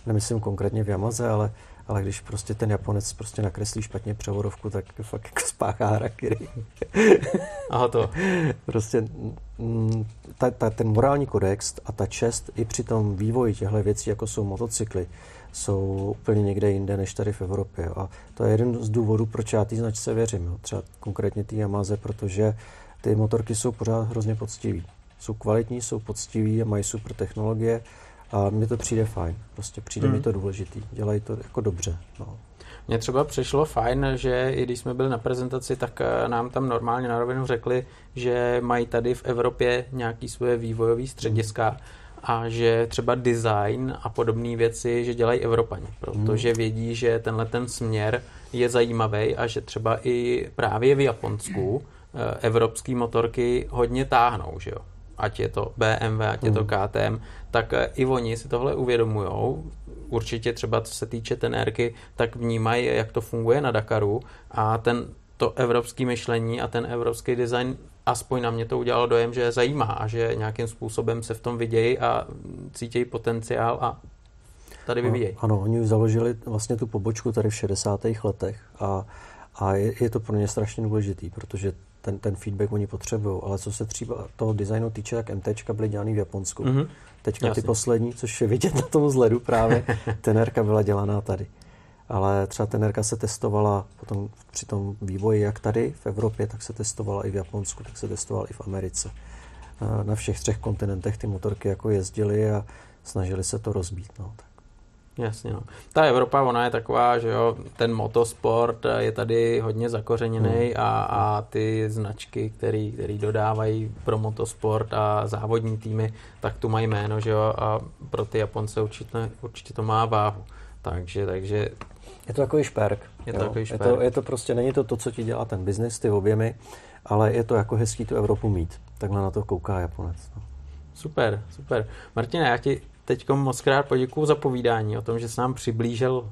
[SPEAKER 2] nemyslím konkrétně v Yamaze, ale, ale když prostě ten Japonec prostě nakreslí špatně převodovku, tak fakt jako spáchá harakiri.
[SPEAKER 1] A to.
[SPEAKER 2] prostě mm, ta, ta, ten morální kodex a ta čest i při tom vývoji těchto věcí, jako jsou motocykly, jsou úplně někde jinde než tady v Evropě. A to je jeden z důvodů, proč já té značce věřím. Jo. Třeba konkrétně té Yamaze, protože ty motorky jsou pořád hrozně poctivý. Jsou kvalitní, jsou poctiví a mají super technologie a mně to přijde fajn. Prostě přijde hmm. mi to důležitý. Dělají to jako dobře. No.
[SPEAKER 1] Mně třeba přišlo fajn, že i když jsme byli na prezentaci, tak eh, nám tam normálně na rovinu řekli, že mají tady v Evropě nějaký svoje vývojové střediska, hmm a že třeba design a podobné věci, že dělají Evropani, protože hmm. vědí, že tenhle ten směr je zajímavý a že třeba i právě v Japonsku eh, evropské motorky hodně táhnou, že jo. Ať je to BMW, ať je to hmm. KTM, tak eh, i oni si tohle uvědomujou. Určitě třeba co se týče tenérky, tak vnímají, jak to funguje na Dakaru a ten to evropské myšlení a ten evropský design aspoň na mě to udělalo dojem, že je zajímá a že nějakým způsobem se v tom vidějí a cítějí potenciál a tady vyvíjejí.
[SPEAKER 2] No, ano, oni založili vlastně tu pobočku tady v 60. letech a, a je, je to pro ně strašně důležitý, protože ten, ten feedback oni potřebují, ale co se třeba toho designu týče, tak MT byly dělaný v Japonsku. Mm-hmm. Teďka Jasně. ty poslední, což je vidět na tom zledu právě, tenerka byla dělaná tady ale třeba tenerka se testovala potom při tom vývoji jak tady v Evropě, tak se testovala i v Japonsku, tak se testovala i v Americe. Na všech třech kontinentech ty motorky jako jezdily a snažili se to rozbít. No, tak.
[SPEAKER 1] Jasně, no. Ta Evropa, ona je taková, že jo, ten motosport je tady hodně zakořeněný hmm. a, a ty značky, který, který dodávají pro motosport a závodní týmy, tak tu mají jméno, že jo, a pro ty Japonce určitě, určitě to má váhu. Takže, takže
[SPEAKER 2] je to takový šperk.
[SPEAKER 1] Je to, takový šperk.
[SPEAKER 2] Je, to, je to prostě, není to to, co ti dělá ten biznis, ty objemy, ale je to jako hezký tu Evropu mít. Takhle na to kouká Japonec. No.
[SPEAKER 1] Super, super. Martina, já ti teď moc krát poděkuju za povídání o tom, že jsi nám přiblížil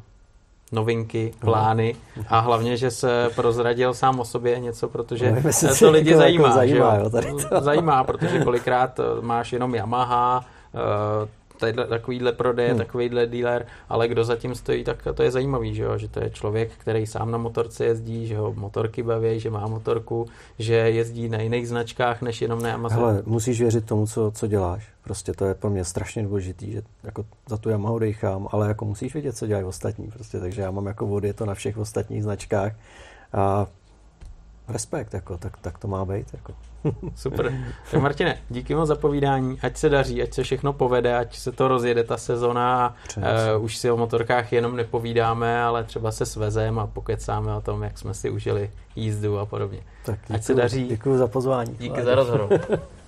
[SPEAKER 1] novinky, plány a hlavně, že se prozradil sám o sobě něco, protože no, to lidi zajímá. Jako zajímá, jo, tady to. zajímá, protože kolikrát máš jenom Yamaha, eh, tadyhle, takovýhle prodej, hmm. takovýhle dealer, ale kdo zatím stojí, tak to je zajímavý, že, jo? že to je člověk, který sám na motorce jezdí, že ho motorky baví, že má motorku, že jezdí na jiných značkách, než jenom na Amazon.
[SPEAKER 2] Hele, musíš věřit tomu, co, co děláš. Prostě to je pro mě strašně důležitý, že jako za tu Yamahu dejchám, ale jako musíš vědět, co dělají ostatní. Prostě, takže já mám jako vody, je to na všech ostatních značkách a respekt, jako, tak, tak to má být. Jako.
[SPEAKER 1] Super. Tak Martine, díky moc za povídání, ať se daří, ať se všechno povede, ať se to rozjede ta sezona a uh, už si o motorkách jenom nepovídáme, ale třeba se svezem a pokecáme o tom, jak jsme si užili jízdu a podobně.
[SPEAKER 2] Tak díky, ať se daří. Děkuji za pozvání.
[SPEAKER 1] Díky za rozhovor.